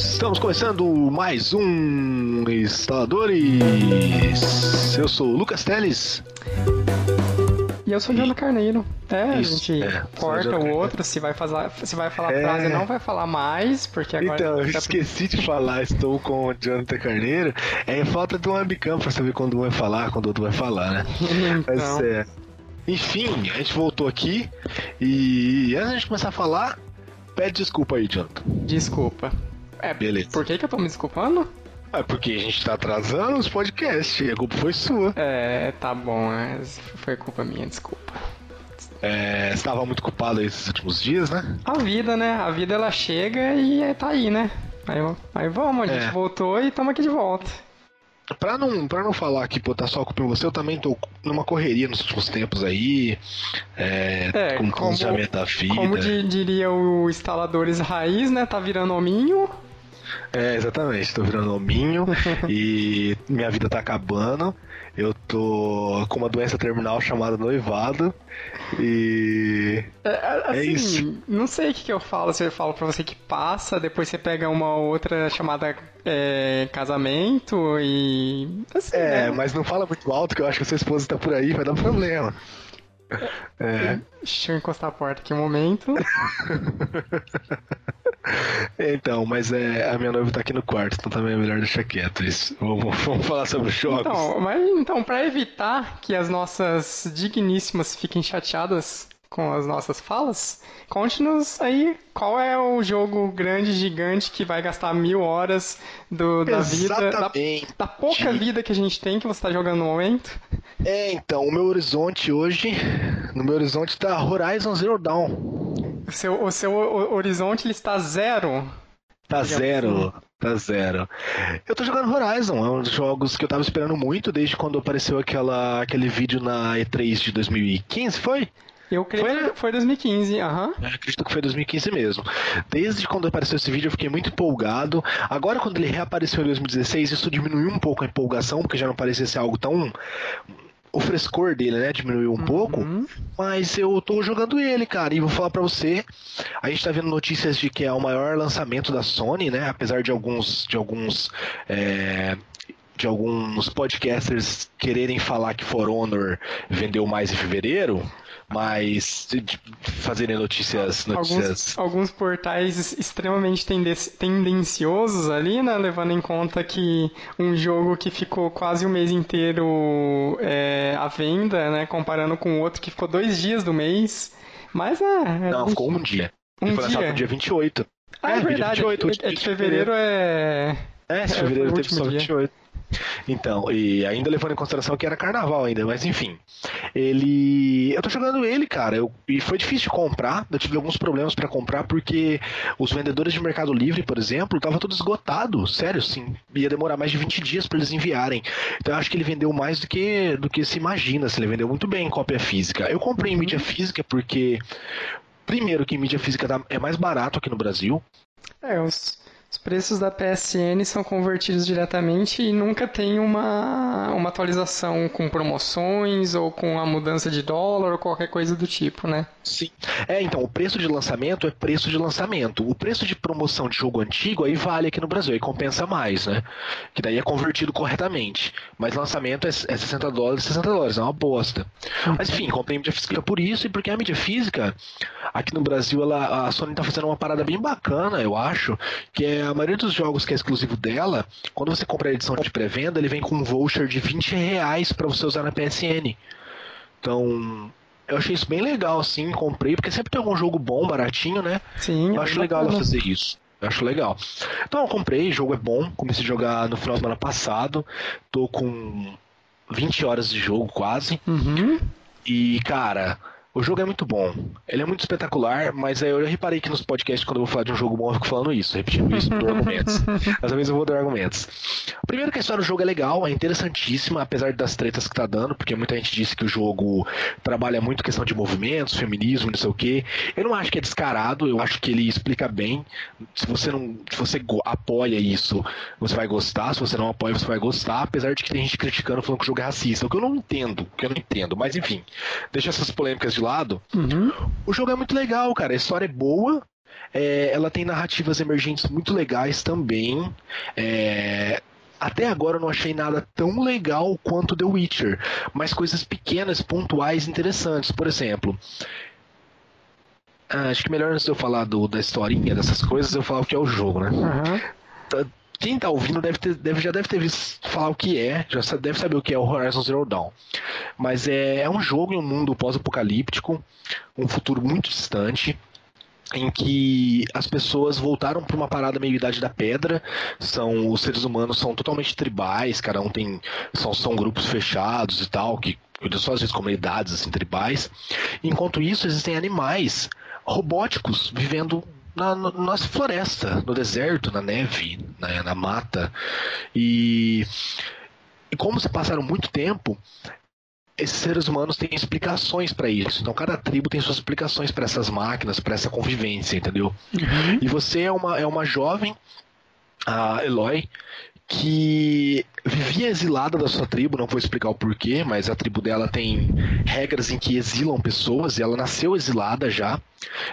Estamos começando mais um Instaladores. Eu sou o Lucas Teles. E eu sou o Jonathan Carneiro. É, Isso, a gente é, corta o outro, se vai, fazer, se vai falar É. frase não vai falar mais, porque agora. Então, eu tá- esqueci de falar, estou com o Jonathan Carneiro. É falta de um webcam pra saber quando um vai falar, quando o outro vai falar, né? Mas Então, é. Enfim, a gente voltou aqui e antes de começar a falar, pede desculpa aí, Jonathan. desculpa. É, Beleza. por que, que eu tô me desculpando? É porque a gente tá atrasando os podcasts e a culpa foi sua. É, tá bom, é, foi culpa minha, desculpa. É, você estava muito culpado esses últimos dias, né? A vida, né? A vida ela chega e é, tá aí, né? Aí, aí vamos, a gente É. voltou e estamos aqui de volta. Pra não, pra não falar que pô, tá só culpa em você, eu também tô numa correria nos últimos tempos aí. É, É, com planejamento da vida. Como di- diria o instaladores raiz, né? Tá virando hominho. É, exatamente, tô virando hominho e minha vida tá acabando. Eu tô com uma doença terminal chamada noivado. E. É, assim, isso. não sei o que, que eu falo, se eu falo pra você que passa, depois você pega uma outra chamada é, casamento e. Assim, É, né? mas não fala muito alto que eu acho que a sua esposa tá por aí, vai dar problema. É, Deixa eu encostar a porta aqui um momento. então, mas é, a minha noiva tá aqui no quarto, então também é melhor deixar quieto isso. Vamos, vamos falar sobre os jogos. Então, mas então, pra evitar que as nossas digníssimas fiquem chateadas com as nossas falas, conte-nos aí qual é o jogo grande, gigante que vai gastar mil horas do, da vida, da, da pouca vida que a gente tem que você tá jogando no momento. É, então, o meu horizonte hoje, no meu horizonte tá Horizon Zero Dawn. O seu, o seu ho- horizonte ele está zero. Tá Digamos zero, tá zero. Eu tô jogando Horizon, é um dos jogos que eu tava esperando muito desde quando apareceu aquela, aquele vídeo na E3 de 2015, foi? Eu creio Foi, que foi 2015, aham. Eu acredito que foi 2015 mesmo. Desde quando apareceu esse vídeo eu fiquei muito empolgado. Agora quando ele reapareceu em 2016, isso diminuiu um pouco a empolgação, porque já não parecia ser algo tão... O frescor dele, né, diminuiu um pouco. Uhum. Mas eu tô jogando ele, cara, e vou falar pra você. A gente tá vendo notícias de que é o maior lançamento da Sony, né? Apesar de alguns. De alguns. é, de alguns podcasters quererem falar que For Honor vendeu mais em fevereiro, mas fazerem notícias. notícias Alguns, alguns portais extremamente tende- tendenciosos ali, né? Levando em conta que um jogo que ficou quase o mês inteiro é, à venda, né? Comparando com outro que ficou dois dias do mês. Mas é. é Não, um- ficou um dia. Um Ele foi lançado dia? no dia 28. Ah, é, é, verdade. 28, é, é de fevereiro é. É, É, fevereiro o teve só dia. 28. Então, e ainda levando em consideração que era carnaval ainda, mas enfim. Ele. Eu tô jogando ele, cara. Eu... E foi difícil de comprar. Eu tive alguns problemas pra comprar, porque os vendedores de Mercado Livre, por exemplo, tava tudo esgotado. Sério, sim. Ia demorar mais de 20 dias pra eles enviarem. Então eu acho que ele vendeu mais do que, do que se imagina. Se ele vendeu muito bem em cópia física. Eu comprei em mídia física porque. Primeiro que mídia física tá- é mais barato aqui no Brasil. É, os, os preços da PSN são convertidos diretamente e nunca tem uma, uma atualização com promoções ou com a mudança de dólar ou qualquer coisa do tipo, né? Sim. É, então, o preço de lançamento é preço de lançamento. O preço de promoção de jogo antigo aí vale aqui no Brasil, aí compensa mais, né? Que daí é convertido corretamente. Mas lançamento é, é 60 dólares, 60 dólares, é uma bosta. Mas enfim, comprei mídia física por isso e porque a mídia física, aqui no Brasil, ela, a Sony tá fazendo uma parada bem bacana, eu acho, que é a maioria dos jogos que é exclusivo dela, quando você compra a edição de pré-venda, ele vem com um voucher de 20 reais pra você usar na PSN. Então, eu achei isso bem legal, assim, comprei, porque sempre tem algum jogo bom, baratinho, né? Sim, Eu é acho bem legal ela fazer isso. Eu acho legal. Então eu comprei, o jogo é bom. Comecei a jogar no final da semana passado. Tô com 20 horas de jogo quase. Uhum. E, cara, o jogo é muito bom. Ele é muito espetacular, mas eu reparei que nos podcasts, quando eu vou falar de um jogo bom, eu fico falando isso, repetindo isso, dou argumentos. Às vezes eu vou dar argumentos. Primeiro que a história do jogo é legal, é interessantíssima, apesar das tretas que tá dando, porque muita gente disse que o jogo trabalha muito questão de movimentos, feminismo, não sei o quê. Eu não acho que é descarado, eu acho que ele explica bem. Se você não, se você apoia isso, você vai gostar. Se você não apoia, você vai gostar. Apesar de que tem gente criticando, falando que o jogo é racista, o que eu não entendo, o que eu não entendo. Mas enfim, deixa essas polêmicas de lado. Uhum. O jogo é muito legal, cara. A história é boa. É, ela tem narrativas emergentes muito legais também. É, até agora eu não achei nada tão legal quanto The Witcher, mas coisas pequenas, pontuais, interessantes. Por exemplo, ah, acho que melhor antes de eu falar do, da historinha, dessas coisas, eu falar o que é o jogo, né? Uhum. Quem tá ouvindo deve ter, deve, já deve ter visto falar o que é, já deve saber o que é o Horizon Zero Dawn. Mas é, é um jogo em um mundo pós-apocalíptico, um futuro muito distante, em que as pessoas voltaram para uma parada meio idade da pedra. São os seres humanos são totalmente tribais, cada um tem são, são grupos fechados e tal que cuidam só às vezes comunidades assim tribais. Enquanto isso existem animais robóticos vivendo na, na floresta, no deserto, na neve, na, na mata. E, e como se passaram muito tempo, esses seres humanos têm explicações para isso. Então cada tribo tem suas explicações para essas máquinas, para essa convivência, entendeu? Uhum. E você é uma, é uma jovem, a Eloy, que vivia exilada da sua tribo, não vou explicar o porquê, mas a tribo dela tem regras em que exilam pessoas e ela nasceu exilada já.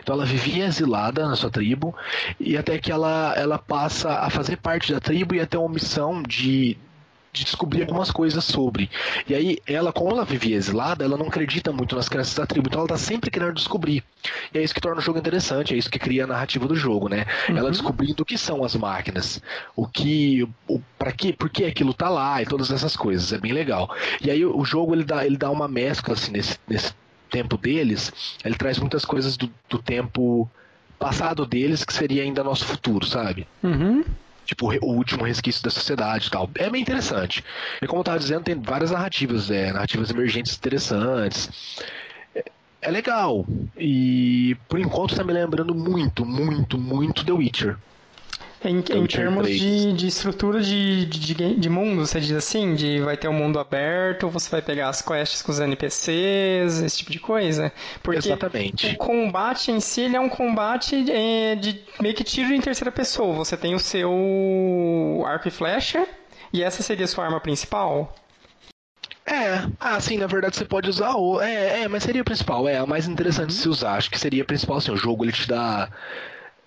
Então ela vivia exilada na sua tribo e até que ela, ela passa a fazer parte da tribo e a ter uma missão de descobrir algumas coisas sobre. E aí, ela, como ela vivia exilada, ela não acredita muito nas crenças da tribo, então ela tá sempre querendo descobrir. E é isso que torna o jogo interessante, é isso que cria a narrativa do jogo, né? Uhum. Ela descobrindo o que são as máquinas, o que, o, para que, por que aquilo tá lá e todas essas coisas, é bem legal. E aí o jogo ele dá, ele dá uma mescla assim nesse, nesse tempo deles, ele traz muitas coisas do, do tempo passado deles que seria ainda nosso futuro, sabe? Uhum tipo o último resquício da sociedade e tal. É bem interessante. E como eu tava dizendo, tem várias narrativas, é, narrativas emergentes interessantes. É, é legal. E por enquanto tá me lembrando muito, muito, muito The Witcher. Em, em termos de, de estrutura de, de, de, mundo, você diz assim? De vai ter um mundo aberto, você vai pegar as quests com os NPCs, esse tipo de coisa? Porque Exatamente. o combate em si ele é um combate é, de meio que tiro em terceira pessoa. Você tem o seu arco e flecha, e essa seria a sua arma principal? É, ah, sim, na verdade você pode usar o. É, é, mas seria o principal, é, a mais interessante uhum. se usar. Acho que seria o principal, assim, o jogo ele te dá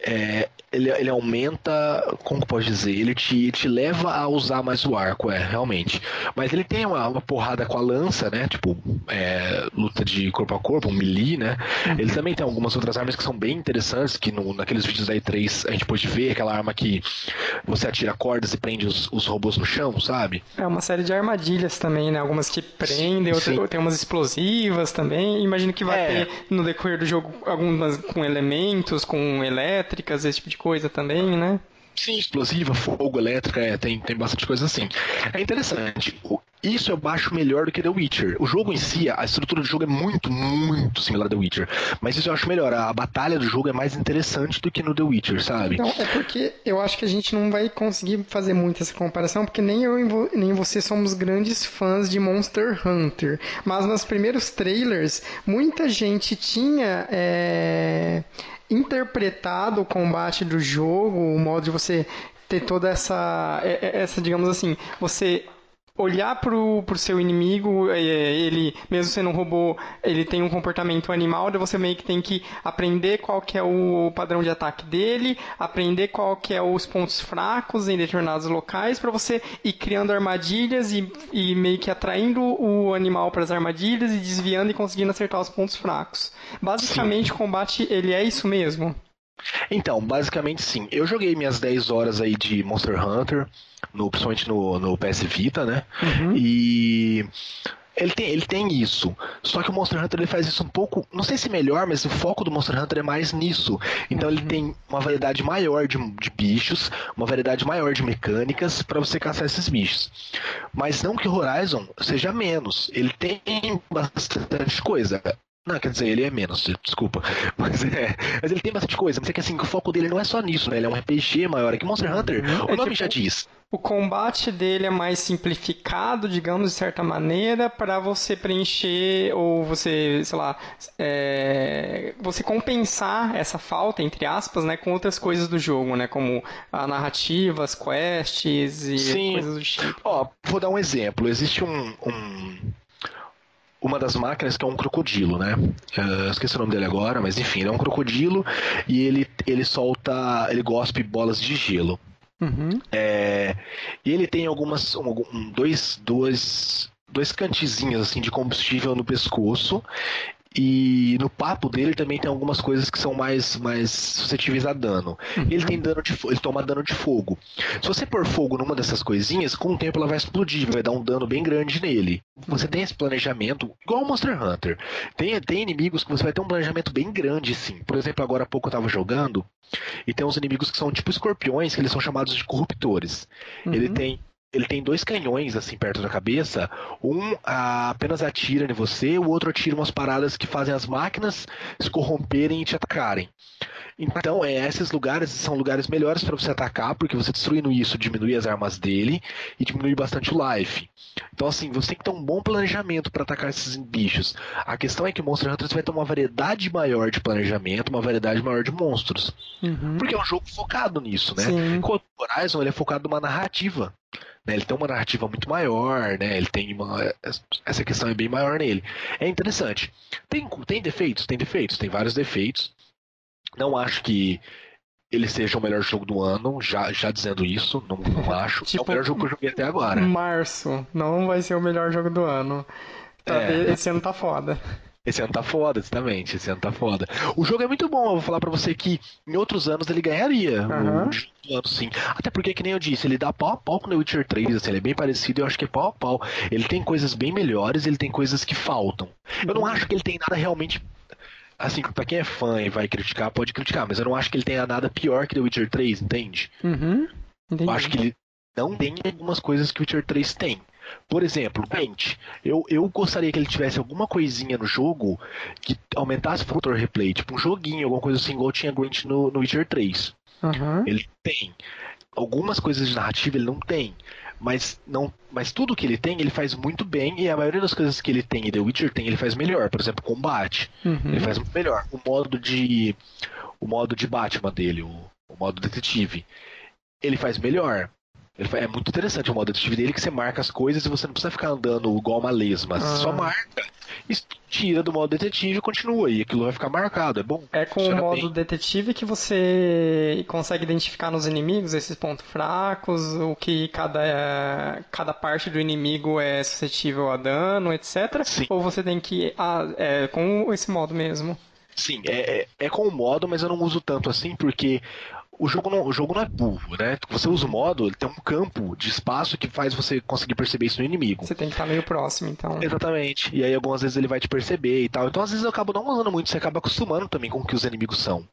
é, ele, ele aumenta, como pode dizer, ele te, te leva a usar mais o arco, é, realmente. Mas ele tem uma, uma porrada com a lança, né? Tipo, é, luta de corpo a corpo, um melee, né? Uhum. Ele também tem algumas outras armas que são bem interessantes, que no, naqueles vídeos da E3 a gente pode ver, aquela arma que você atira cordas e prende os, os robôs no chão, sabe? É uma série de armadilhas também, né? Algumas que prendem, outras, tem umas explosivas também. Imagino que vai é. ter no decorrer do jogo algumas com elementos, com elétricas, esse tipo de coisa também, né? Sim, explosiva, fogo, elétrica, é, tem, tem bastante coisa assim. É interessante. Isso eu acho melhor do que The Witcher. O jogo em si, a estrutura do jogo é muito, muito similar ao The Witcher. Mas isso eu acho melhor. A batalha do jogo é mais interessante do que no The Witcher, sabe? Não, é porque eu acho que a gente não vai conseguir fazer muito essa comparação, porque nem eu nem você somos grandes fãs de Monster Hunter. Mas nos primeiros trailers, muita gente tinha. É interpretado o combate do jogo, o modo de você ter toda essa, é, é, essa digamos assim, você olhar pro, pro seu inimigo, é, ele, mesmo sendo um robô, ele tem um comportamento animal, você meio que tem que aprender qual que é o padrão de ataque dele, aprender qual que é os pontos fracos em determinados locais, para você ir criando armadilhas e, e meio que atraindo o animal para as armadilhas e desviando e conseguindo acertar os pontos fracos. Basicamente, sim. o combate, ele é isso mesmo? Então, basicamente sim. Eu joguei minhas 10 horas aí de Monster Hunter, no, principalmente no, no PS Vita, né? Uhum. E ele tem, ele tem isso. Só que o Monster Hunter ele faz isso um pouco, não sei se melhor, mas o foco do Monster Hunter é mais nisso. Então uhum. ele tem uma variedade maior de, de bichos, uma variedade maior de mecânicas para você caçar esses bichos. Mas não que o Horizon seja menos. Ele tem bastante coisa. Não, quer dizer, ele é menos, desculpa. Mas é. Mas ele tem bastante coisa. Mas é que assim, o foco dele não é só nisso, né? Ele é um RPG maior. É que Monster Hunter, uhum. o é nome tipo, já diz. O combate dele é mais simplificado, digamos, de certa maneira, para você preencher ou você, sei lá, é, você compensar essa falta, entre aspas, né, com outras coisas do jogo, né? Como a narrativa, as quests e Sim. coisas do tipo. Ó, vou dar um exemplo. Existe um, um uma das máquinas que é um crocodilo, né? Uh, esqueci o nome dele agora, mas enfim, ele é um crocodilo e ele, ele solta, ele gospe bolas de gelo. Uhum. É, e ele tem algumas, um, dois, dois, dois cantezinhos assim de combustível no pescoço e no papo dele também tem algumas coisas que são mais, mais suscetíveis a dano. Uhum. Ele tem dano de ele toma dano de fogo. Se você pôr fogo numa dessas coisinhas, com o tempo ela vai explodir, vai dar um dano bem grande nele. Você tem esse planejamento, igual o Monster Hunter. Tem, tem inimigos que você vai ter um planejamento bem grande, sim. Por exemplo, agora há pouco eu tava jogando e tem uns inimigos que são tipo escorpiões, que eles são chamados de corruptores. Uhum. Ele tem ele tem dois canhões assim perto da cabeça. Um apenas atira em você, o outro atira umas paradas que fazem as máquinas se corromperem e te atacarem. Então, é, esses lugares são lugares melhores para você atacar, porque você destruindo isso diminui as armas dele e diminui bastante o life. Então, assim, você tem que ter um bom planejamento para atacar esses bichos. A questão é que Monster Hunter vai ter uma variedade maior de planejamento, uma variedade maior de monstros. Uhum. Porque é um jogo focado nisso, né? Sim. Enquanto o Horizon ele é focado numa narrativa. Né? Ele tem uma narrativa muito maior, né? Ele tem uma... Essa questão é bem maior nele. É interessante. Tem, tem defeitos? Tem defeitos, tem vários defeitos. Não acho que ele seja o melhor jogo do ano, já, já dizendo isso, não, não acho. tipo, é o melhor jogo que eu joguei até agora. Março, não vai ser o melhor jogo do ano. É. Esse ano tá foda. Esse ano tá foda, exatamente. Esse ano tá foda. O jogo é muito bom, eu vou falar para você que em outros anos ele ganharia uhum. ano, sim. Até porque, que nem eu disse, ele dá pau a pau com o The Witcher 3, assim, ele é bem parecido, eu acho que é pau a pau. Ele tem coisas bem melhores, ele tem coisas que faltam. Eu não uhum. acho que ele tem nada realmente assim, pra quem é fã e vai criticar, pode criticar, mas eu não acho que ele tenha nada pior que The Witcher 3, entende? Uhum, eu acho que ele não tem algumas coisas que o Witcher 3 tem. Por exemplo, Gwent. Eu, eu gostaria que ele tivesse alguma coisinha no jogo que aumentasse o fator replay, tipo um joguinho, alguma coisa assim, igual tinha Gwent no, no Witcher 3. Uhum. Ele tem. Algumas coisas de narrativa ele não tem. Mas, não, mas tudo que ele tem, ele faz muito bem. E a maioria das coisas que ele tem e The Witcher tem, ele faz melhor. Por exemplo, combate. Uhum. Ele faz muito melhor. O modo de. O modo de Batman dele, o, o modo detetive. Ele faz melhor. É muito interessante o modo detetive dele que você marca as coisas e você não precisa ficar andando igual uma lesma. Ah. Só marca, tira do modo detetive e continua. E aquilo vai ficar marcado, é bom. É com o modo bem. detetive que você consegue identificar nos inimigos esses pontos fracos, o que cada, cada parte do inimigo é suscetível a dano, etc. Sim. Ou você tem que. Ah, é com esse modo mesmo. Sim, é, é, é com o modo, mas eu não uso tanto assim, porque o jogo não, o jogo não é burro, né? Você usa o modo, ele tem um campo de espaço que faz você conseguir perceber isso no inimigo. Você tem que estar meio próximo, então. Exatamente. E aí algumas vezes ele vai te perceber e tal. Então às vezes eu acabo não usando muito, você acaba acostumando também com o que os inimigos são.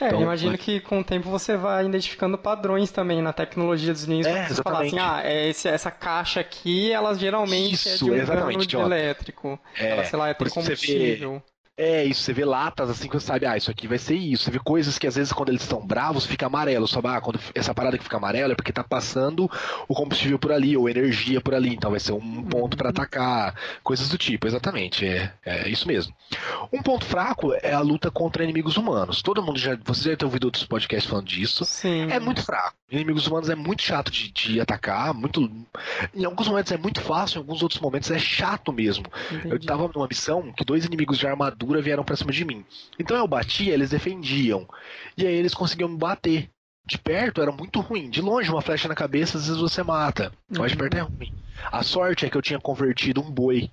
É, então, eu imagino mas... que com o tempo você vai identificando padrões também na tecnologia dos inimigos. É, você falar assim, ah, é esse, essa caixa aqui, ela geralmente isso, é de um exatamente, de elétrico. É, ela, sei lá, é por combustível. Você vê é isso, você vê latas assim que você sabe, ah, isso aqui vai ser isso. Você vê coisas que às vezes quando eles estão bravos fica amarelo, sabe? Ah, quando essa parada que fica amarela é porque tá passando o combustível por ali, ou energia por ali, então vai ser um ponto para atacar, coisas do tipo, exatamente, é, é isso mesmo. Um ponto fraco é a luta contra inimigos humanos. Todo mundo já, você já deve ter ouvido outros podcasts falando disso. Sim. É muito fraco. Inimigos humanos é muito chato de, de atacar, muito. Em alguns momentos é muito fácil, em alguns outros momentos é chato mesmo. Entendi. Eu tava numa missão que dois inimigos de armadura armadura vieram pra cima de mim. Então eu batia, eles defendiam. E aí eles conseguiam me bater. De perto era muito ruim. De longe, uma flecha na cabeça, às vezes você mata. Mas de perto é ruim. A sorte é que eu tinha convertido um boi.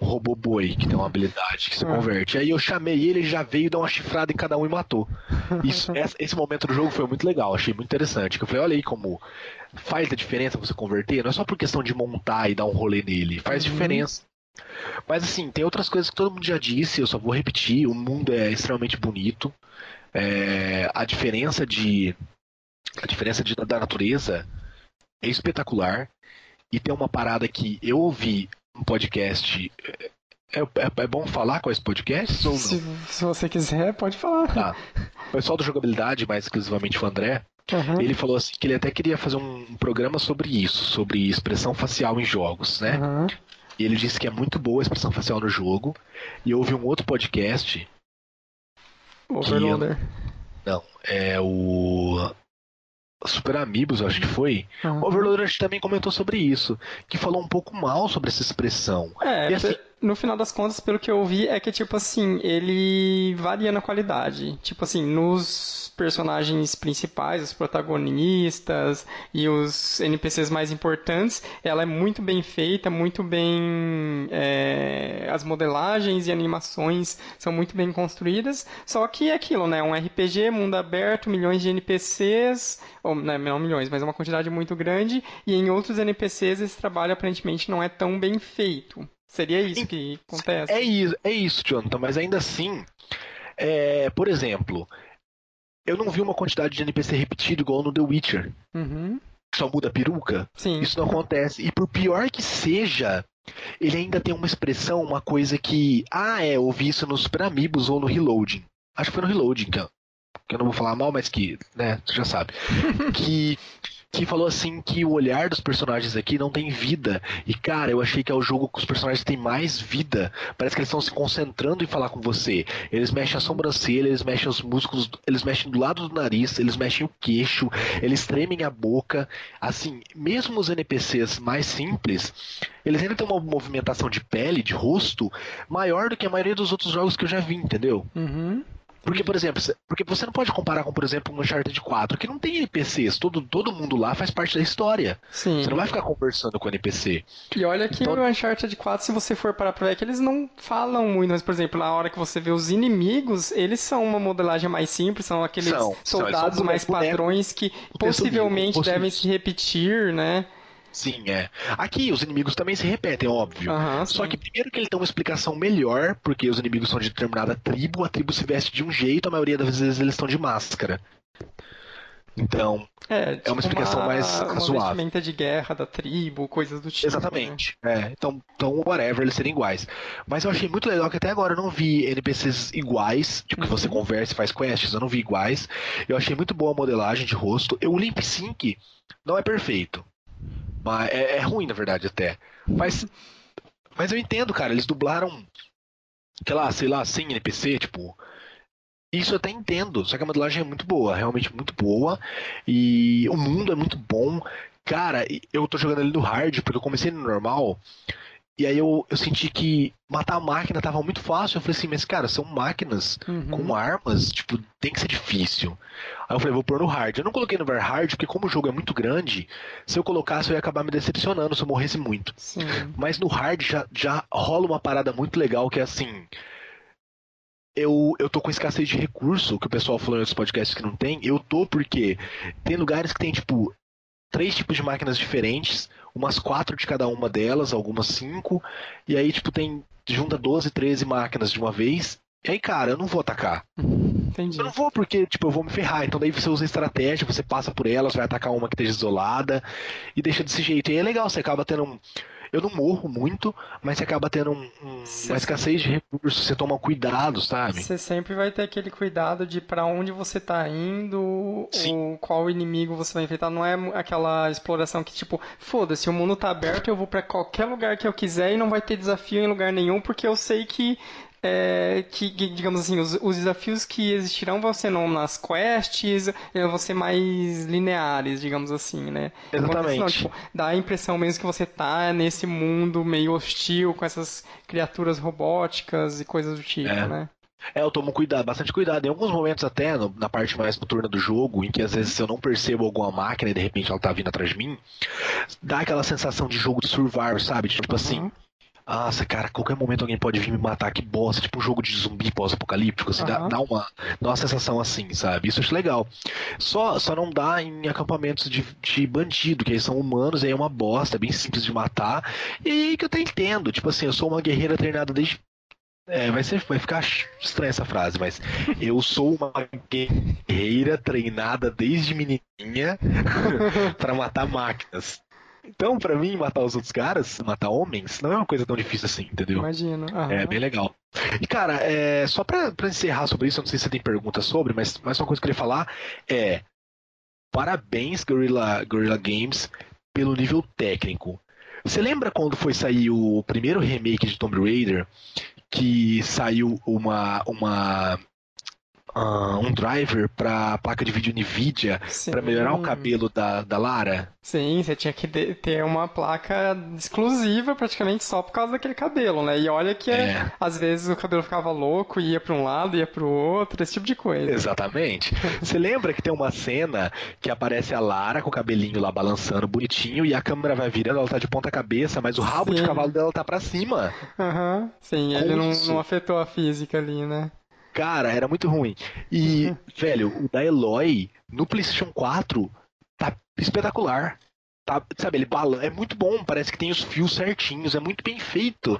Um robô boi, que tem uma habilidade que se ah. converte. Aí eu chamei ele, ele já veio dar uma chifrada em cada um e matou. Isso, esse momento do jogo foi muito legal, achei muito interessante. Eu falei, olha aí como faz a diferença você converter. Não é só por questão de montar e dar um rolê nele. Faz uhum. diferença. Mas assim, tem outras coisas que todo mundo já disse, eu só vou repetir. O mundo é extremamente bonito. É, a diferença de. A diferença de, da natureza é espetacular. E tem uma parada que eu ouvi um podcast. É, é, é bom falar com esse podcast? Ou não? Se, se você quiser, pode falar. Tá. O pessoal da jogabilidade, mais exclusivamente o André, Uhum. Ele falou assim que ele até queria fazer um programa sobre isso, sobre expressão facial em jogos, né? Uhum. E ele disse que é muito boa a expressão facial no jogo. E houve um outro podcast. Overloader. não, é o. Super Amigos, eu acho que foi. Uhum. O Overloader também comentou sobre isso. Que falou um pouco mal sobre essa expressão. É, assim... no final das contas, pelo que eu vi, é que, tipo assim, ele varia na qualidade. Tipo assim, nos personagens principais, os protagonistas e os NPCs mais importantes, ela é muito bem feita, muito bem. É, as modelagens e animações são muito bem construídas. Só que é aquilo, né? Um RPG, mundo aberto, milhões de NPCs, ou né, não milhões, mas uma quantidade muito grande, e em outros NPCs esse trabalho aparentemente não é tão bem feito. Seria isso que acontece. É isso, é isso, Jonathan, mas ainda assim, é, por exemplo, eu não vi uma quantidade de NPC repetido igual no The Witcher. Uhum. Só muda a peruca. Sim. Isso não acontece. E por pior que seja, ele ainda tem uma expressão, uma coisa que. Ah, é, ouvi isso no Super Amigos ou no Reloading. Acho que foi no Reloading, que eu, que eu não vou falar mal, mas que, né, tu já sabe. que que falou assim que o olhar dos personagens aqui não tem vida. E cara, eu achei que é o jogo que os personagens têm mais vida. Parece que eles estão se concentrando em falar com você. Eles mexem a sobrancelha, eles mexem os músculos, eles mexem do lado do nariz, eles mexem o queixo, eles tremem a boca. Assim, mesmo os NPCs mais simples, eles ainda têm uma movimentação de pele, de rosto, maior do que a maioria dos outros jogos que eu já vi, entendeu? Uhum. Porque, por exemplo, porque você não pode comparar com, por exemplo, um Uncharted 4, que não tem NPCs, todo, todo mundo lá faz parte da história. Sim. Você não vai ficar conversando com o NPC. E olha que então... o Uncharted 4, se você for parar pra ver, é que eles não falam muito, mas, por exemplo, na hora que você vê os inimigos, eles são uma modelagem mais simples, são aqueles são, soldados são, mais padrões que possivelmente devem se repetir, né? Sim, é. Aqui os inimigos também se repetem, óbvio. Uhum, Só que primeiro que ele tem uma explicação melhor, porque os inimigos são de determinada tribo, a tribo se veste de um jeito, a maioria das vezes eles estão de máscara. Então, é, tipo é uma explicação uma, mais uma razoável. vestimenta de guerra da tribo, coisas do tipo. Exatamente. Né? É, então, então, whatever, eles serem iguais. Mas eu achei muito legal que até agora eu não vi NPCs iguais, tipo, que você Uhum. conversa e faz quests, eu não vi iguais. Eu achei muito boa a modelagem de rosto. O Limp Sync não é perfeito. Mas é, é ruim, na verdade, até. Mas, mas eu entendo, cara, eles dublaram, sei lá, sei lá, 100 NPC, tipo. Isso eu até entendo, só que a modelagem é muito boa, realmente muito boa. E o mundo é muito bom. Cara, eu tô jogando ele no hard, porque eu comecei no normal. E aí eu, eu senti que matar a máquina tava muito fácil. Eu falei assim, mas cara, são máquinas Uhum. com armas, tipo, tem que ser difícil. Aí eu falei, vou pôr no hard. Eu não coloquei no very hard, porque como o jogo é muito grande, se eu colocasse eu ia acabar me decepcionando se eu morresse muito. Sim. Mas no hard já, já rola uma parada muito legal que é assim. Eu, eu tô com escassez de recurso, que o pessoal falou em outros podcasts que não tem. Eu tô porque tem lugares que tem, tipo, três tipos de máquinas diferentes, umas quatro de cada uma delas, algumas cinco, e aí, tipo, tem. Junta 12, 13 máquinas de uma vez. E aí, cara, eu não vou atacar. Entendi. Eu não vou porque, tipo, eu vou me ferrar. Então daí você usa estratégia, você passa por elas, vai atacar uma que esteja isolada e deixa desse jeito. E aí é legal, você acaba tendo um. Eu não morro muito, mas você acaba tendo um, um- uma escassez de recursos, você toma cuidado, sabe? Você sempre vai ter aquele cuidado de pra onde você tá indo, Sim. ou qual inimigo você vai enfrentar. Não é aquela exploração que, tipo, foda-se, o mundo tá aberto, eu vou pra qualquer lugar que eu quiser e não vai ter desafio em lugar nenhum, porque eu sei que, é, que digamos assim, os, os desafios que existirão vão ser não nas quests, eh, vão ser mais lineares, digamos assim, né? Isso, não, Exatamente. tipo, dá a impressão mesmo que você tá nesse mundo meio hostil, com essas criaturas robóticas e coisas do tipo, É. né? É, eu tomo cuidado, bastante cuidado. Em alguns momentos até, no- na parte mais noturna do jogo, em que às vezes eu não percebo alguma máquina e de repente ela tá vindo atrás de mim, dá aquela sensação de jogo de survival, sabe? Tipo assim, Uhum. Nossa, cara, a qualquer momento alguém pode vir me matar, que bosta. Tipo um jogo de zumbi pós-apocalíptico, assim, dá, Aham. dá uma, dá uma sensação assim, sabe? Isso eu acho legal. Só, só não dá em acampamentos de, de bandido, que aí são humanos, aí é uma bosta, é bem simples de matar. E que eu até entendo, tipo assim, eu sou uma guerreira treinada desde. É, vai, ser, vai ficar estranha essa frase, mas eu sou uma guerreira treinada desde menininha pra matar máquinas. Então, pra mim, matar os outros caras, matar homens, não é uma coisa tão difícil assim, entendeu? Imagino. É bem legal. E, cara, é, só pra, pra encerrar sobre isso, eu não sei se você tem perguntas sobre, mas, mas uma coisa que eu queria falar é: parabéns, Guerrilla, Guerrilla Games, pelo nível técnico. Você lembra quando foi sair o primeiro remake de Tomb Raider, que saiu uma. uma uh, um driver para placa de vídeo NVIDIA para melhorar o cabelo da, da Lara? Sim, você tinha que ter uma placa exclusiva praticamente só por causa daquele cabelo, né? E olha que é. às vezes o cabelo ficava louco, ia para um lado, ia para o outro, esse tipo de coisa. Exatamente. você lembra que tem uma cena que aparece a Lara com o cabelinho lá balançando bonitinho e a câmera vai virando, ela tá de ponta cabeça, mas o rabo Sim. de cavalo dela tá para cima. Aham. Uhum. Sim, ele não, não afetou a física ali, né? Cara, era muito ruim. E, velho, o da Eloy no PlayStation 4 tá espetacular. Tá, sabe, ele bala, é muito bom, parece que tem os fios certinhos, é muito bem feito.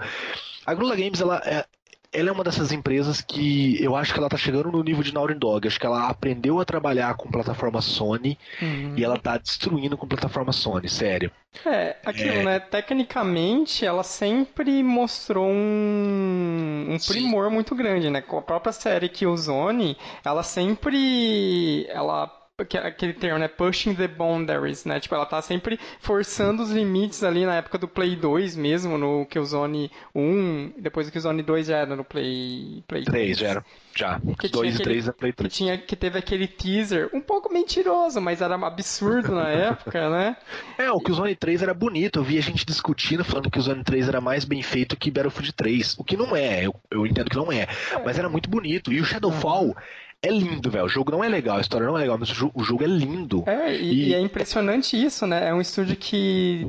A Grula Games, ela é, ela é uma dessas empresas que eu acho que ela tá chegando no nível de Naughty Dog. Acho que ela aprendeu a trabalhar com plataforma Sony uhum. e ela tá destruindo com plataforma Sony, sério. É, aquilo, é... né? Tecnicamente, ela sempre mostrou um, um primor Sim. muito grande, né? Com a própria série Killzone, ela sempre... Ela aquele termo, né? Pushing the boundaries, né? Tipo, ela tá sempre forçando os limites ali na época do Play 2 mesmo, no Killzone 1, depois do Killzone 2 já era no Play, Play 3. 3 já era. Já. Que 2 e 3 é Play 3. Que, tinha, que teve aquele teaser, um pouco mentiroso, mas era absurdo na época, né? É, o Killzone 3 era bonito, eu via gente discutindo, falando que o Killzone 3 era mais bem feito que Battlefield 3. O que não é, eu, eu entendo que não é, é. mas era muito bonito. E o Shadowfall. Uhum é lindo, velho. O jogo não é legal, a história não é legal, mas o jogo é lindo. É, e, e... é impressionante isso, né? É um estúdio que,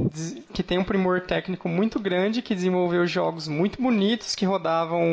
que tem um primor técnico muito grande, que desenvolveu jogos muito bonitos, que rodavam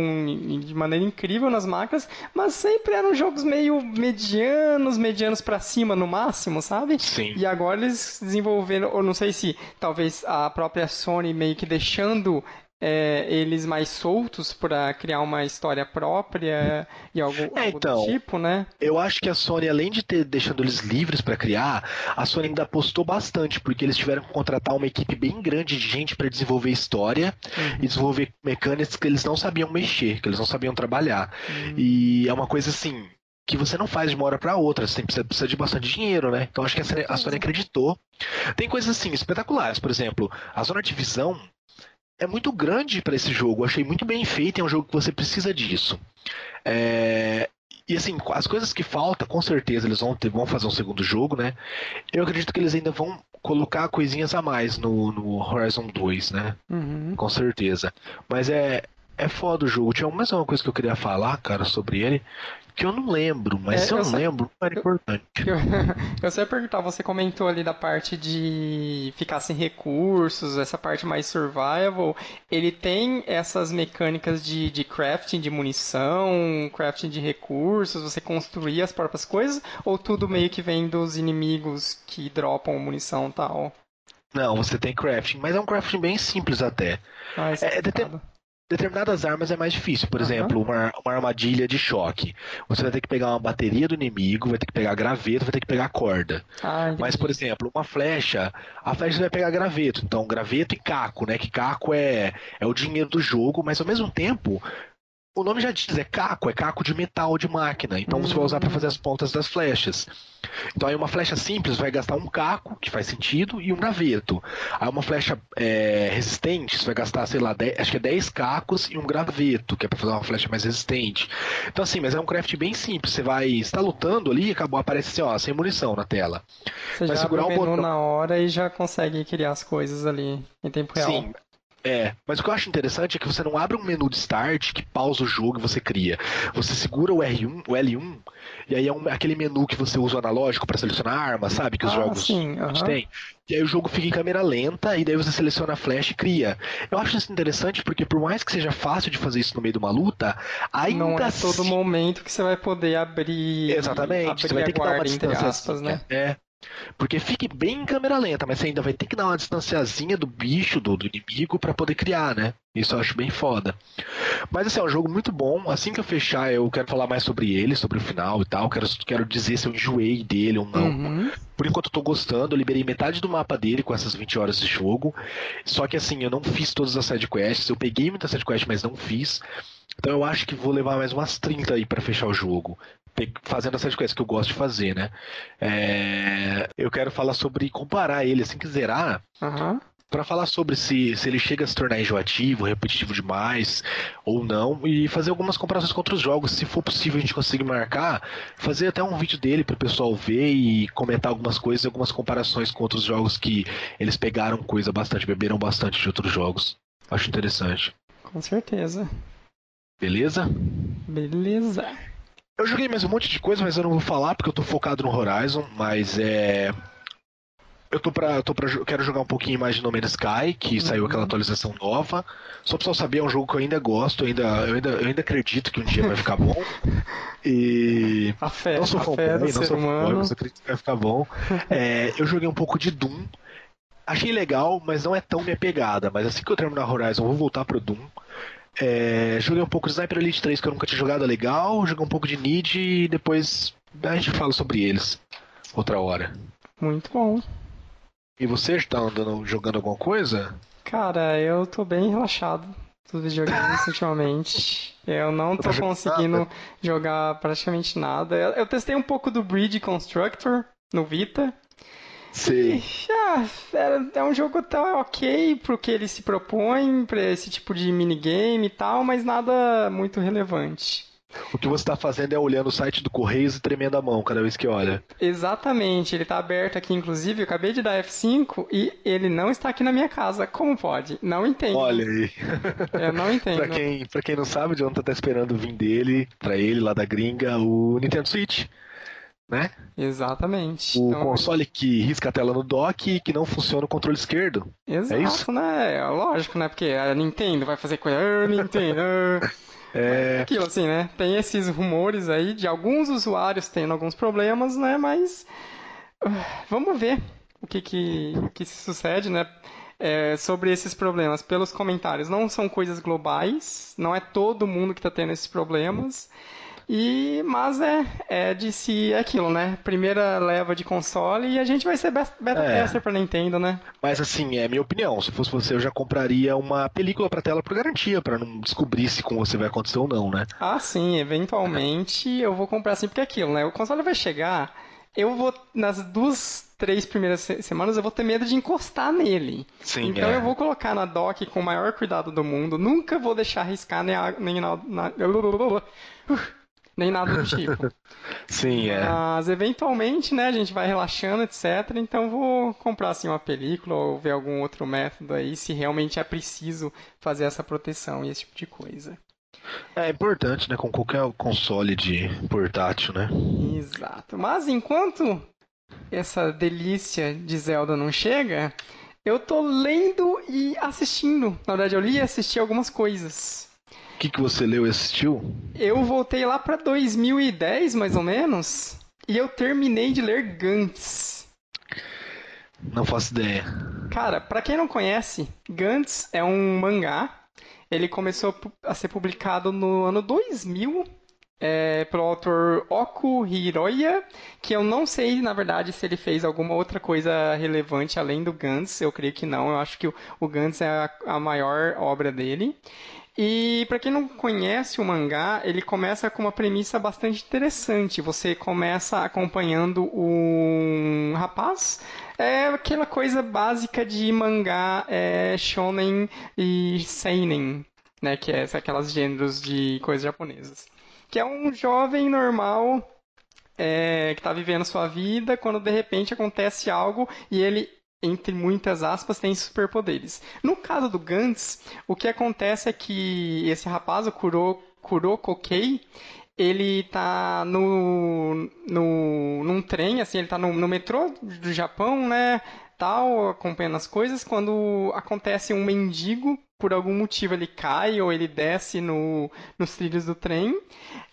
de maneira incrível nas máquinas, mas sempre eram jogos meio medianos, medianos para cima no máximo, sabe? Sim. E agora eles desenvolveram, ou não sei se talvez a própria Sony meio que deixando é, eles mais soltos para criar uma história própria e algo, é, algo então, do tipo, né? Eu acho que a Sony, além de ter deixado eles livres para criar, a Sony ainda apostou bastante, porque eles tiveram que contratar uma equipe bem grande de gente para desenvolver história uhum. e desenvolver mecânicas que eles não sabiam mexer, que eles não sabiam trabalhar. Uhum. E é uma coisa assim, que você não faz de uma hora para outra, você precisa, precisa, de bastante dinheiro, né? Então acho que a Sony acreditou. Tem coisas assim espetaculares, por exemplo, a zona de visão é muito grande para esse jogo. Eu achei muito bem feito, é um jogo que você precisa disso. É... E assim, as coisas que faltam, com certeza eles vão, ter, vão fazer um segundo jogo, né? Eu acredito que eles ainda vão colocar coisinhas a mais no, no Horizon 2, né? Uhum. Com certeza. Mas é, é foda o jogo. Tinha mais uma coisa que eu queria falar, cara, sobre ele, que eu não lembro, mas é, se eu, eu não sei, lembro, era eu, importante. Eu, eu só ia perguntar, você comentou ali da parte de ficar sem recursos, essa parte mais survival. Ele tem essas mecânicas de, de crafting de munição, crafting de recursos, você construir as próprias coisas, ou tudo meio que vem dos inimigos que dropam munição e tal? Não, você tem crafting, mas é um crafting bem simples até. Ah, é, é, determinadas armas é mais difícil. Por uhum. exemplo, uma, uma armadilha de choque. Você vai ter que pegar uma bateria do inimigo, vai ter que pegar graveto, vai ter que pegar corda. Ah, Mas, por exemplo, uma flecha, a flecha vai pegar graveto. Então, graveto e caco, né? Que caco é, é o dinheiro do jogo, mas ao mesmo tempo, o nome já diz, é caco, é caco de metal de máquina. Então você vai usar para fazer as pontas das flechas. Então aí uma flecha simples vai gastar um caco, que faz sentido, e um graveto. Aí uma flecha é, resistente, você vai gastar, sei lá, 10, acho que é 10 cacos e um graveto, que é para fazer uma flecha mais resistente. Então assim, mas é um craft bem simples. Você vai estar lutando ali, acabou aparece assim, ó, sem munição na tela. Você vai já segurar abre o menu na hora e já consegue criar as coisas ali em tempo real. Sim. É, mas o que eu acho interessante é que você não abre um menu de start que pausa o jogo e você cria. Você segura o R1, o L1, e aí é um, aquele menu que você usa o analógico para selecionar arma, sabe? Que os ah, jogos sim, têm. E aí o jogo fica em câmera lenta e daí você seleciona a flash e cria. Eu acho isso interessante porque por mais que seja fácil de fazer isso no meio de uma luta, ainda não é todo momento que você vai poder abrir. Exatamente. Abrir você vai ter que dar uma distância aspas, né? É. Porque fique bem em câmera lenta, mas você ainda vai ter que dar uma distanciazinha do bicho, do, do inimigo, para poder criar, né? Isso eu acho bem foda. Mas assim, é um jogo muito bom. Assim que eu fechar, eu quero falar mais sobre ele, sobre o final e tal. Quero, quero dizer se eu enjoei dele ou não. Uhum. Por enquanto eu tô gostando, eu liberei metade do mapa dele com essas 20 horas de jogo. Só que assim, eu não fiz todas as sidequests. Eu peguei muitas sidequests, mas não fiz. Então eu acho que vou levar mais umas 30 aí para fechar o jogo fazendo essas coisas que eu gosto de fazer, né? É, eu quero falar sobre comparar ele, assim que zerar. Uhum. para falar sobre se, se ele chega a se tornar enjoativo, repetitivo demais ou não, e fazer algumas comparações com outros jogos. Se for possível a gente conseguir marcar, fazer até um vídeo dele para o pessoal ver e comentar algumas coisas, algumas comparações com outros jogos que eles pegaram coisa bastante, beberam bastante de outros jogos. Acho interessante. Com certeza. Beleza? Beleza. Eu joguei mais um monte de coisa, mas eu não vou falar porque eu tô focado no Horizon, mas é. Eu tô pra, tô pra. Quero jogar um pouquinho mais de No Man's Sky, que uhum. saiu aquela atualização nova. Só pra pessoal saber, é um jogo que eu ainda gosto, eu ainda, eu ainda, eu ainda acredito que um dia vai ficar bom. E. A fé, não sou a fé não sou humano. mas eu acredito que vai ficar bom. É, eu joguei um pouco de Doom. Achei legal, mas não é tão minha pegada. Mas assim que eu terminar Horizon, eu vou voltar pro Doom. É, joguei um pouco de Sniper Elite 3 que eu nunca tinha jogado, é legal. Joguei um pouco de Need e depois a gente fala sobre eles outra hora. Muito bom. E você está andando jogando alguma coisa? Cara, eu tô bem relaxado dos videogames ultimamente. Eu não tô conseguindo nada. jogar praticamente nada. Eu testei um pouco do Bridge Constructor no Vita. Sim. Ah, é, um jogo tá ok pro que ele se propõe, pra esse tipo de minigame e tal, mas nada muito relevante. O que você está fazendo é olhando o site do Correios e tremendo a mão cada vez que olha. Exatamente, ele está aberto aqui, inclusive, eu acabei de dar F5 e ele não está aqui na minha casa. Como pode? Não entendo. Olha aí. Eu não entendo. pra, quem, pra quem não sabe, o Jonathan tá esperando vir dele, pra ele, lá da gringa, o Nintendo Switch né? Exatamente. O então, console que risca a tela no dock e que não funciona o controle esquerdo. Exato, é isso? né? É lógico, né? Porque a Nintendo vai fazer coisa. Ah, Nintendo. é aquilo assim, né? Tem esses rumores aí de alguns usuários tendo alguns problemas, né? Mas uh, vamos ver o que que, que se sucede, né? É, sobre esses problemas pelos comentários. Não são coisas globais, não é todo mundo que está tendo esses problemas. E, mas é, é de si é aquilo, né? Primeira leva de console e a gente vai ser beta é. tester pra Nintendo, né? Mas assim, é minha opinião. Se fosse você, eu já compraria uma película pra tela por garantia, para não descobrir se com você vai acontecer ou não, né? Ah, sim, eventualmente eu vou comprar assim, porque é aquilo, né? O console vai chegar, eu vou, nas duas, três primeiras semanas, eu vou ter medo de encostar nele. Sim, então é. eu vou colocar na dock com o maior cuidado do mundo, nunca vou deixar arriscar nem, a, nem na, na nem nada do tipo. Sim, é. Mas eventualmente, né, a gente vai relaxando, etc. Então vou comprar assim uma película ou ver algum outro método aí, se realmente é preciso fazer essa proteção e esse tipo de coisa. É importante, né, com qualquer console de portátil, né? Exato. Mas enquanto essa delícia de Zelda não chega, eu tô lendo e assistindo. Na verdade, eu li e assisti algumas coisas. O que, que você leu e assistiu? Eu voltei lá para 2010, mais ou menos, e eu terminei de ler Gantz. Não faço ideia. Cara, para quem não conhece, Gantz é um mangá. Ele começou a ser publicado no ano 2000 é, pelo autor Oku Hiroya, que eu não sei, na verdade, se ele fez alguma outra coisa relevante além do Gantz. Eu creio que não. Eu acho que o, o Gantz é a, a maior obra dele. E para quem não conhece o mangá, ele começa com uma premissa bastante interessante. Você começa acompanhando um rapaz, é aquela coisa básica de mangá é, shonen e seinen, né, que é aquelas gêneros de coisas japonesas. Que é um jovem normal é, que está vivendo sua vida, quando de repente acontece algo e ele entre muitas aspas, tem superpoderes. No caso do Gantz, o que acontece é que esse rapaz, o Kuro, Kuroko Kei, ele tá no, no, num trem, assim, ele tá no, no metrô do Japão, né, tal, acompanhando as coisas, quando acontece um mendigo, por algum motivo ele cai ou ele desce no, nos trilhos do trem,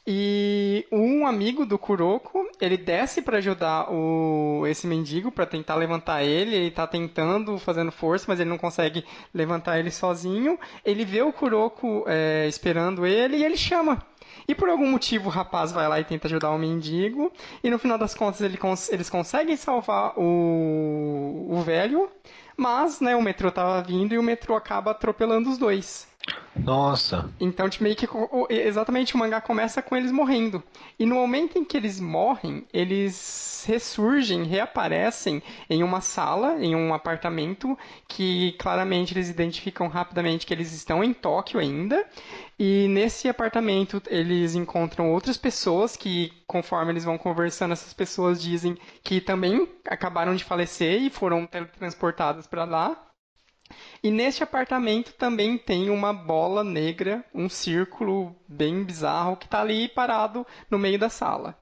e um amigo do Kuroko, ele desce para ajudar o, esse mendigo para tentar levantar ele. Ele tá tentando, fazendo força, mas ele não consegue levantar ele sozinho. Ele vê o Kuroko é, esperando ele e ele chama. E por algum motivo o rapaz vai lá e tenta ajudar o mendigo. E no final das contas ele cons eles conseguem salvar o, o velho. Mas né, o metrô tava vindo e o metrô acaba atropelando os dois. Nossa. Então, tipo, meio que exatamente o mangá começa com eles morrendo. E no momento em que eles morrem, eles ressurgem, reaparecem em uma sala, em um apartamento, que claramente eles identificam rapidamente que eles estão em Tóquio ainda. E nesse apartamento eles encontram outras pessoas que, conforme eles vão conversando, essas pessoas dizem que também acabaram de falecer e foram teletransportadas para lá. E neste apartamento também tem uma bola negra, um círculo bem bizarro que está ali parado no meio da sala.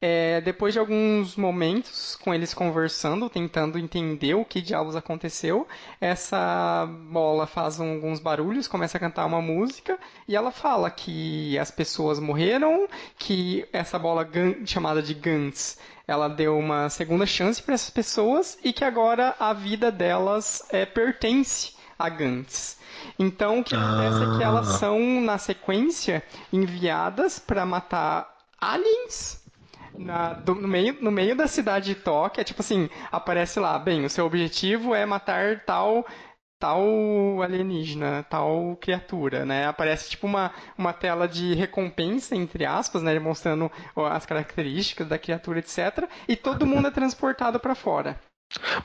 É, depois de alguns momentos com eles conversando, tentando entender o que diabos aconteceu, essa bola faz alguns barulhos, começa a cantar uma música e ela fala que as pessoas morreram, que essa bola chamada de Gantz ela deu uma segunda chance para essas pessoas e que agora a vida delas é, pertence a. Então, o que acontece ah. é que elas ah. são, na sequência, enviadas para matar aliens na, do, no, meio, no meio da cidade de Tóquio. É tipo assim, aparece lá, bem, o seu objetivo é matar tal tal alienígena, tal criatura, né? Aparece tipo uma, uma tela de recompensa, entre aspas, né? Mostrando as características da criatura, etc. E todo mundo é transportado para fora.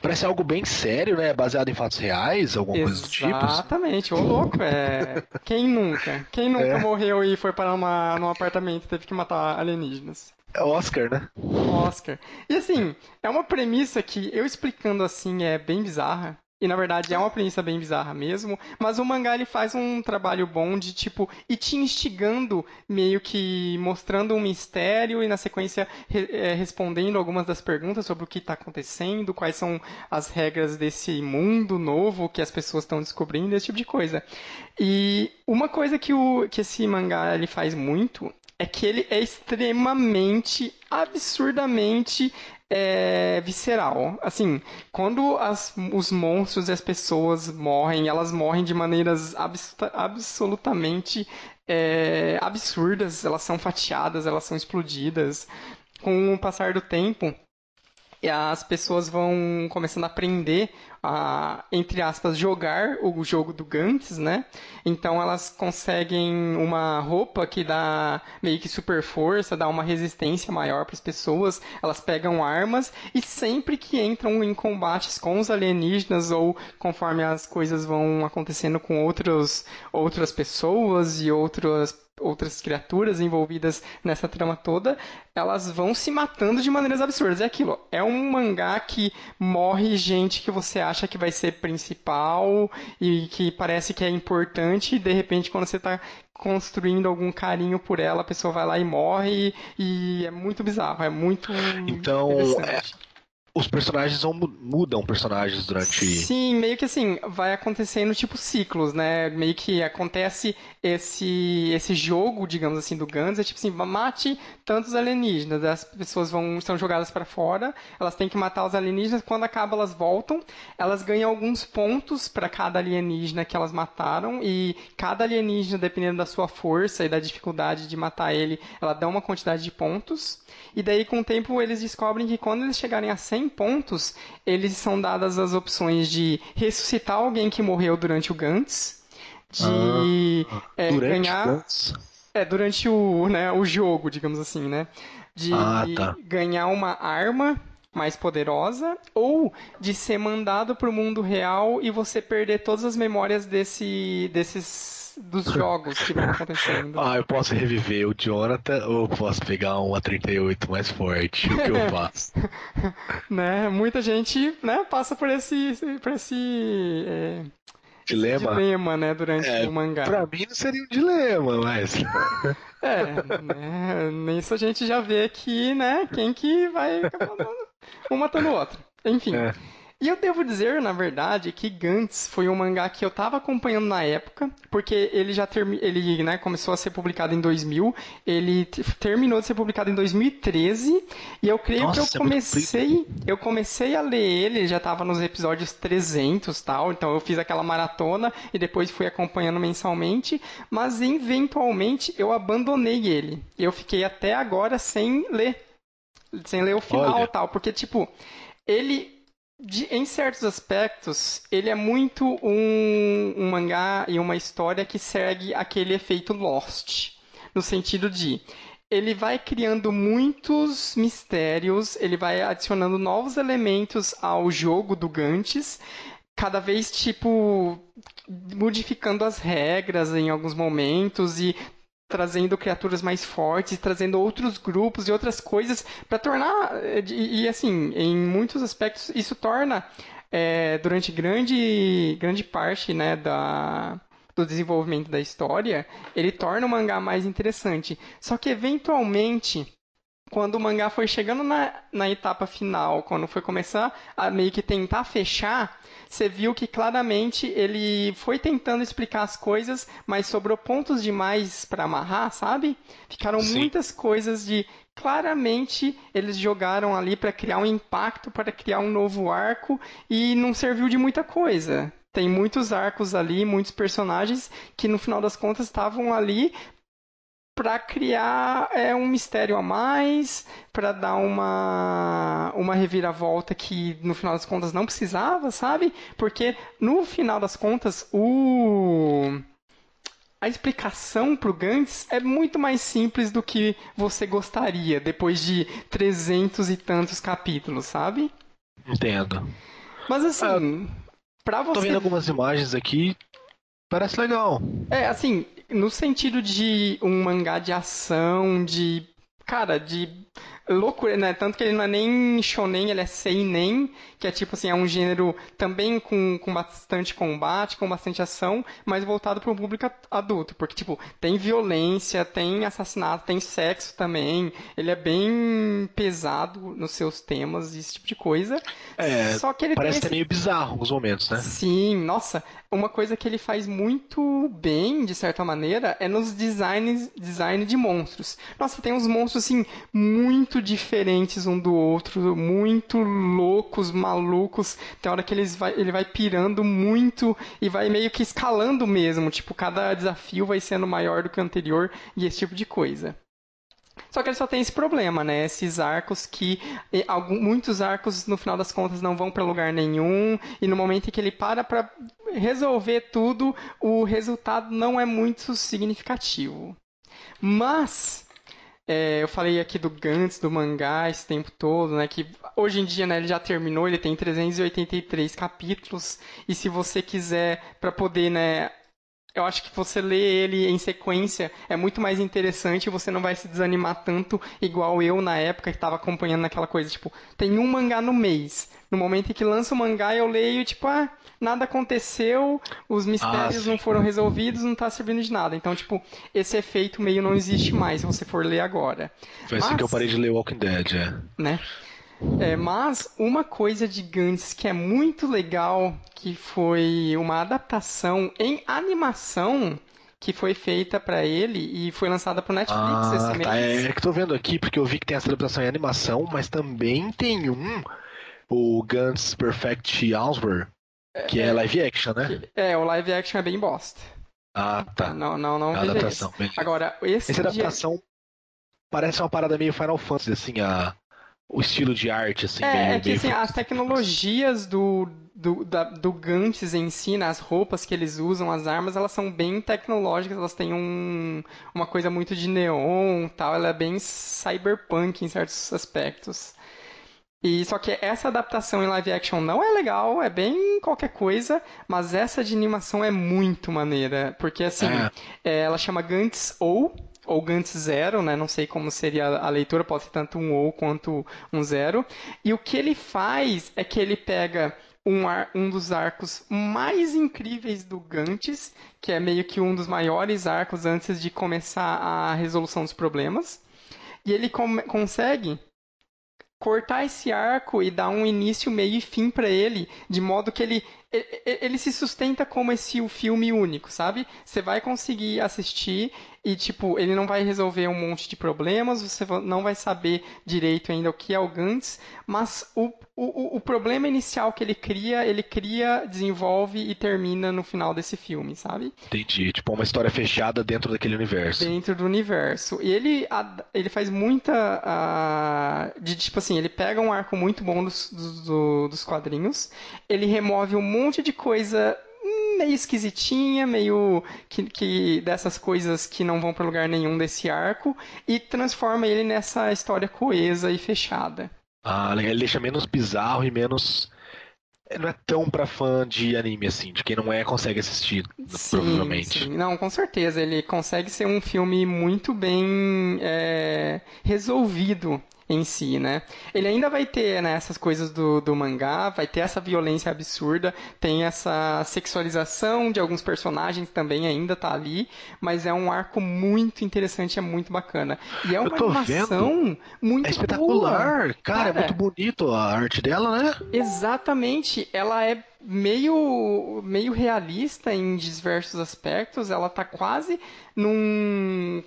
Parece algo bem sério, né? Baseado em fatos reais, alguma Exatamente. coisa do tipo. Exatamente, ô louco, é. Quem nunca? Quem nunca é. morreu e foi para uma, num apartamento e teve que matar alienígenas? É Oscar, né? Oscar. E assim, é uma premissa que eu explicando assim é bem bizarra. E na verdade é uma premissa bem bizarra mesmo, mas o mangá ele faz um trabalho bom de tipo ir te instigando, meio que mostrando um mistério e na sequência re é, respondendo algumas das perguntas sobre o que está acontecendo, quais são as regras desse mundo novo que as pessoas estão descobrindo, esse tipo de coisa. E uma coisa que, o, que esse mangá ele faz muito é que ele é extremamente, absurdamente é, visceral. Assim, quando as, os monstros e as pessoas morrem, elas morrem de maneiras abs, absolutamente é, absurdas. Elas são fatiadas, elas são explodidas. Com o passar do tempo, as pessoas vão começando a aprender a, entre aspas, jogar o jogo do Gantz, né? Então elas conseguem uma roupa que dá meio que super força, dá uma resistência maior para as pessoas. Elas pegam armas e sempre que entram em combates com os alienígenas ou conforme as coisas vão acontecendo com outros, outras pessoas e outras outras criaturas envolvidas nessa trama toda, elas vão se matando de maneiras absurdas. É aquilo, é um mangá que morre gente que você acha que vai ser principal e que parece que é importante, e de repente quando você está construindo algum carinho por ela, a pessoa vai lá e morre, e, e é muito bizarro, é muito Então, é, os personagens vão, mudam personagens durante. Sim, meio que assim, vai acontecendo tipo ciclos, né? Meio que acontece esse esse jogo, digamos assim, do Guns, é tipo assim, mate tantos alienígenas, as pessoas vão são jogadas para fora, elas têm que matar os alienígenas, quando acaba elas voltam, elas ganham alguns pontos para cada alienígena que elas mataram e cada alienígena, dependendo da sua força e da dificuldade de matar ele, ela dá uma quantidade de pontos. E daí, com o tempo, eles descobrem que quando eles chegarem a 100 pontos, eles são dadas as opções de ressuscitar alguém que morreu durante o Gantz, de ah, é, ganhar. Gantz? É, durante o, né, o jogo, digamos assim, né? De ah, tá. ganhar uma arma mais poderosa ou de ser mandado para o mundo real e você perder todas as memórias desse, desses dos jogos que vão acontecendo. Ah, eu posso reviver o Jonathan ou posso pegar uma 38 mais forte? O que eu faço? né? Muita gente né, passa por esse, por esse é, dilema. dilema, né, durante é, o mangá. Pra mim não seria um dilema, mas. é, né, nisso a gente já vê aqui, né, quem que vai um matando o outro. Enfim. É. E eu devo dizer, na verdade, que Gantz foi um mangá que eu estava acompanhando na época, porque ele já termi ele, né, começou a ser publicado em 2000, ele terminou de ser publicado em 2013, e eu creio Nossa, que eu é comecei, eu comecei a ler ele, já estava nos episódios 300, tal, então eu fiz aquela maratona e depois fui acompanhando mensalmente, mas eventualmente eu abandonei ele. Eu fiquei até agora sem ler, sem ler o final, Olha. tal, porque tipo, ele de, em certos aspectos, ele é muito um, um, mangá e uma história que segue aquele efeito Lost. No sentido de. Ele vai criando muitos mistérios, ele vai adicionando novos elementos ao jogo do Gantes, cada vez, tipo, modificando as regras em alguns momentos e trazendo criaturas mais fortes, trazendo outros grupos e outras coisas para tornar e, e, assim, em muitos aspectos isso torna é, durante grande grande parte, né, da do desenvolvimento da história, ele torna o mangá mais interessante. Só que eventualmente quando o mangá foi chegando na, na etapa final, quando foi começar a meio que tentar fechar, você viu que claramente ele foi tentando explicar as coisas, mas sobrou pontos demais para amarrar, sabe? Ficaram Sim. muitas coisas de claramente eles jogaram ali para criar um impacto, para criar um novo arco e não serviu de muita coisa. Tem muitos arcos ali, muitos personagens que no final das contas estavam ali para criar é, um mistério a mais, para dar uma, uma reviravolta que no final das contas não precisava, sabe? Porque no final das contas o a explicação para o Gantz é muito mais simples do que você gostaria depois de trezentos e tantos capítulos, sabe? Entendo. Mas assim, ah, para você. Tô vendo algumas imagens aqui. Parece legal. É, assim, no sentido de um mangá de ação, de. Cara, de loucura, né? Tanto que ele não é nem shonen, ele é seinen, que é tipo assim, é um gênero também com, com bastante combate, com bastante ação, mas voltado para o público adulto, porque tipo, tem violência, tem assassinato, tem sexo também, ele é bem pesado nos seus temas, esse tipo de coisa. É, Só que ele parece esse... meio bizarro alguns momentos, né? Sim, nossa, uma coisa que ele faz muito bem, de certa maneira, é nos designs design de monstros. Nossa, tem uns monstros assim muito diferentes um do outro, muito loucos, malucos. Tem hora que eles vai, ele vai pirando muito e vai meio que escalando mesmo. Tipo, cada desafio vai sendo maior do que o anterior e esse tipo de coisa. Só que ele só tem esse problema, né? Esses arcos que. Algum, muitos arcos, no final das contas, não vão para lugar nenhum. E no momento em que ele para para resolver tudo, o resultado não é muito significativo. Mas. É, eu falei aqui do Gantz, do mangá, esse tempo todo, né? Que hoje em dia né, ele já terminou, ele tem 383 capítulos. E se você quiser, para poder né, eu acho que você lê ele em sequência é muito mais interessante e você não vai se desanimar tanto igual eu na época que estava acompanhando naquela coisa, tipo, tem um mangá no mês. No momento em que lança o mangá, eu leio, tipo, ah, nada aconteceu, os mistérios ah, não foram resolvidos, não está servindo de nada. Então, tipo, esse efeito meio não existe mais se você for ler agora. Foi assim Mas, que eu parei de ler Walking Dead, é. Né? É, mas uma coisa de Gantz que é muito legal, que foi uma adaptação em animação que foi feita para ele e foi lançada pro Netflix ah, esse tá. mês. É, é que tô vendo aqui porque eu vi que tem essa adaptação em animação, mas também tem um o Gantz Perfect Answer, que é, é live action, né? É, o live action é bem bosta. Ah, tá. Não, não, não. É adaptação, Agora, esse Essa adaptação parece uma parada meio Final Fantasy, assim, a o estilo de arte, assim, é, meio, é que assim, as tecnologias do, do, da, do Gantz em si, né, as roupas que eles usam, as armas, elas são bem tecnológicas, elas têm um, uma coisa muito de neon tal, ela é bem cyberpunk em certos aspectos. E só que essa adaptação em live action não é legal, é bem qualquer coisa, mas essa de animação é muito maneira, porque assim, é. ela chama Gantz ou ou Gantz zero, né? Não sei como seria a leitura, pode ser tanto um ou quanto um zero. E o que ele faz é que ele pega um, ar, um dos arcos mais incríveis do Gantz, que é meio que um dos maiores arcos antes de começar a resolução dos problemas. E ele consegue cortar esse arco e dar um início, meio e fim para ele, de modo que ele ele se sustenta como esse o filme único, sabe? Você vai conseguir assistir e, tipo, ele não vai resolver um monte de problemas, você não vai saber direito ainda o que é o Gantz, mas o, o, o problema inicial que ele cria, ele cria, desenvolve e termina no final desse filme, sabe? Entendi. Tipo, uma história fechada dentro daquele universo. Dentro do universo. E ele, ele faz muita. Uh, de tipo assim, ele pega um arco muito bom dos, dos, dos quadrinhos, ele remove um monte de coisa meio esquisitinha, meio que, que dessas coisas que não vão para lugar nenhum desse arco e transforma ele nessa história coesa e fechada. Ah, ele deixa menos bizarro e menos não é tão pra fã de anime assim, de quem não é consegue assistir, sim, provavelmente. Sim. Não, com certeza, ele consegue ser um filme muito bem é, resolvido em si, né? Ele ainda vai ter né, essas coisas do, do mangá, vai ter essa violência absurda, tem essa sexualização de alguns personagens também ainda tá ali, mas é um arco muito interessante, é muito bacana. E é uma animação vendo. muito É espetacular, boa. cara, é muito bonito a arte dela, né? Exatamente, ela é meio, meio realista em diversos aspectos. Ela tá quase num.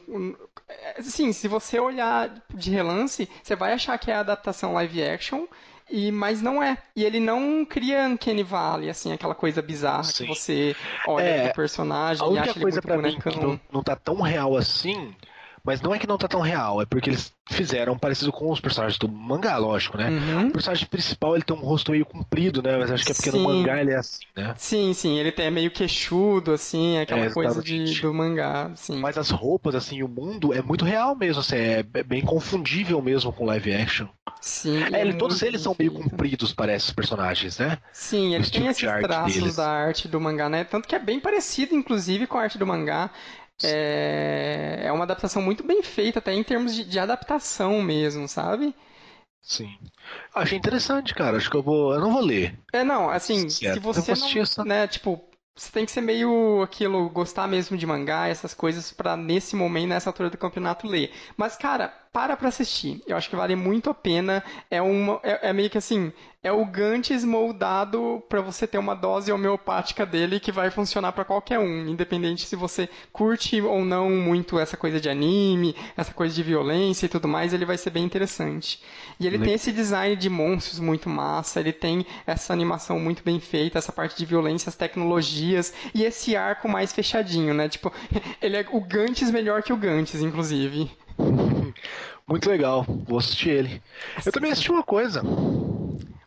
Assim, se você olhar de relance, você vai achar que é a adaptação live action. E, mas não é. E ele não cria Uncanny Valley, assim, aquela coisa bizarra Sim. que você olha é, pro personagem e acha ele muito pra bonecão. Mim que não, não tá tão real assim mas não é que não tá tão real, é porque eles fizeram parecido com os personagens do mangá, lógico, né? Uhum. O personagem principal ele tem um rosto meio comprido, né? Mas acho que é porque sim. no mangá ele é assim, né? Sim, sim, ele tem, é meio queixudo, assim, aquela é, coisa de, do mangá, sim. Mas as roupas, assim, o mundo é muito real mesmo, assim, é bem confundível mesmo com live action. Sim. É, ele, todos eles são meio compridos, parece, os personagens, né? Sim, ele tem esses traços deles. da arte do mangá, né? Tanto que é bem parecido, inclusive, com a arte do mangá. É, é uma adaptação muito bem feita, até em termos de, de adaptação mesmo, sabe? Sim. Achei interessante, cara. Acho que eu vou. Eu não vou ler. É, não, assim, certo. se você não. Essa... Né, tipo, você tem que ser meio aquilo, gostar mesmo de mangá, essas coisas, para nesse momento, nessa altura do campeonato, ler. Mas, cara, para pra assistir. Eu acho que vale muito a pena. É, uma, é, é meio que assim, é o Gantz moldado para você ter uma dose homeopática dele que vai funcionar para qualquer um, independente se você curte ou não muito essa coisa de anime, essa coisa de violência e tudo mais, ele vai ser bem interessante. E ele tem esse design de monstros muito massa, ele tem essa animação muito bem feita, essa parte de violência, as tecnologias e esse arco mais fechadinho, né? Tipo, ele é o Gantz melhor que o Gantz, inclusive. Muito legal, vou assistir ele. Eu também assisti uma coisa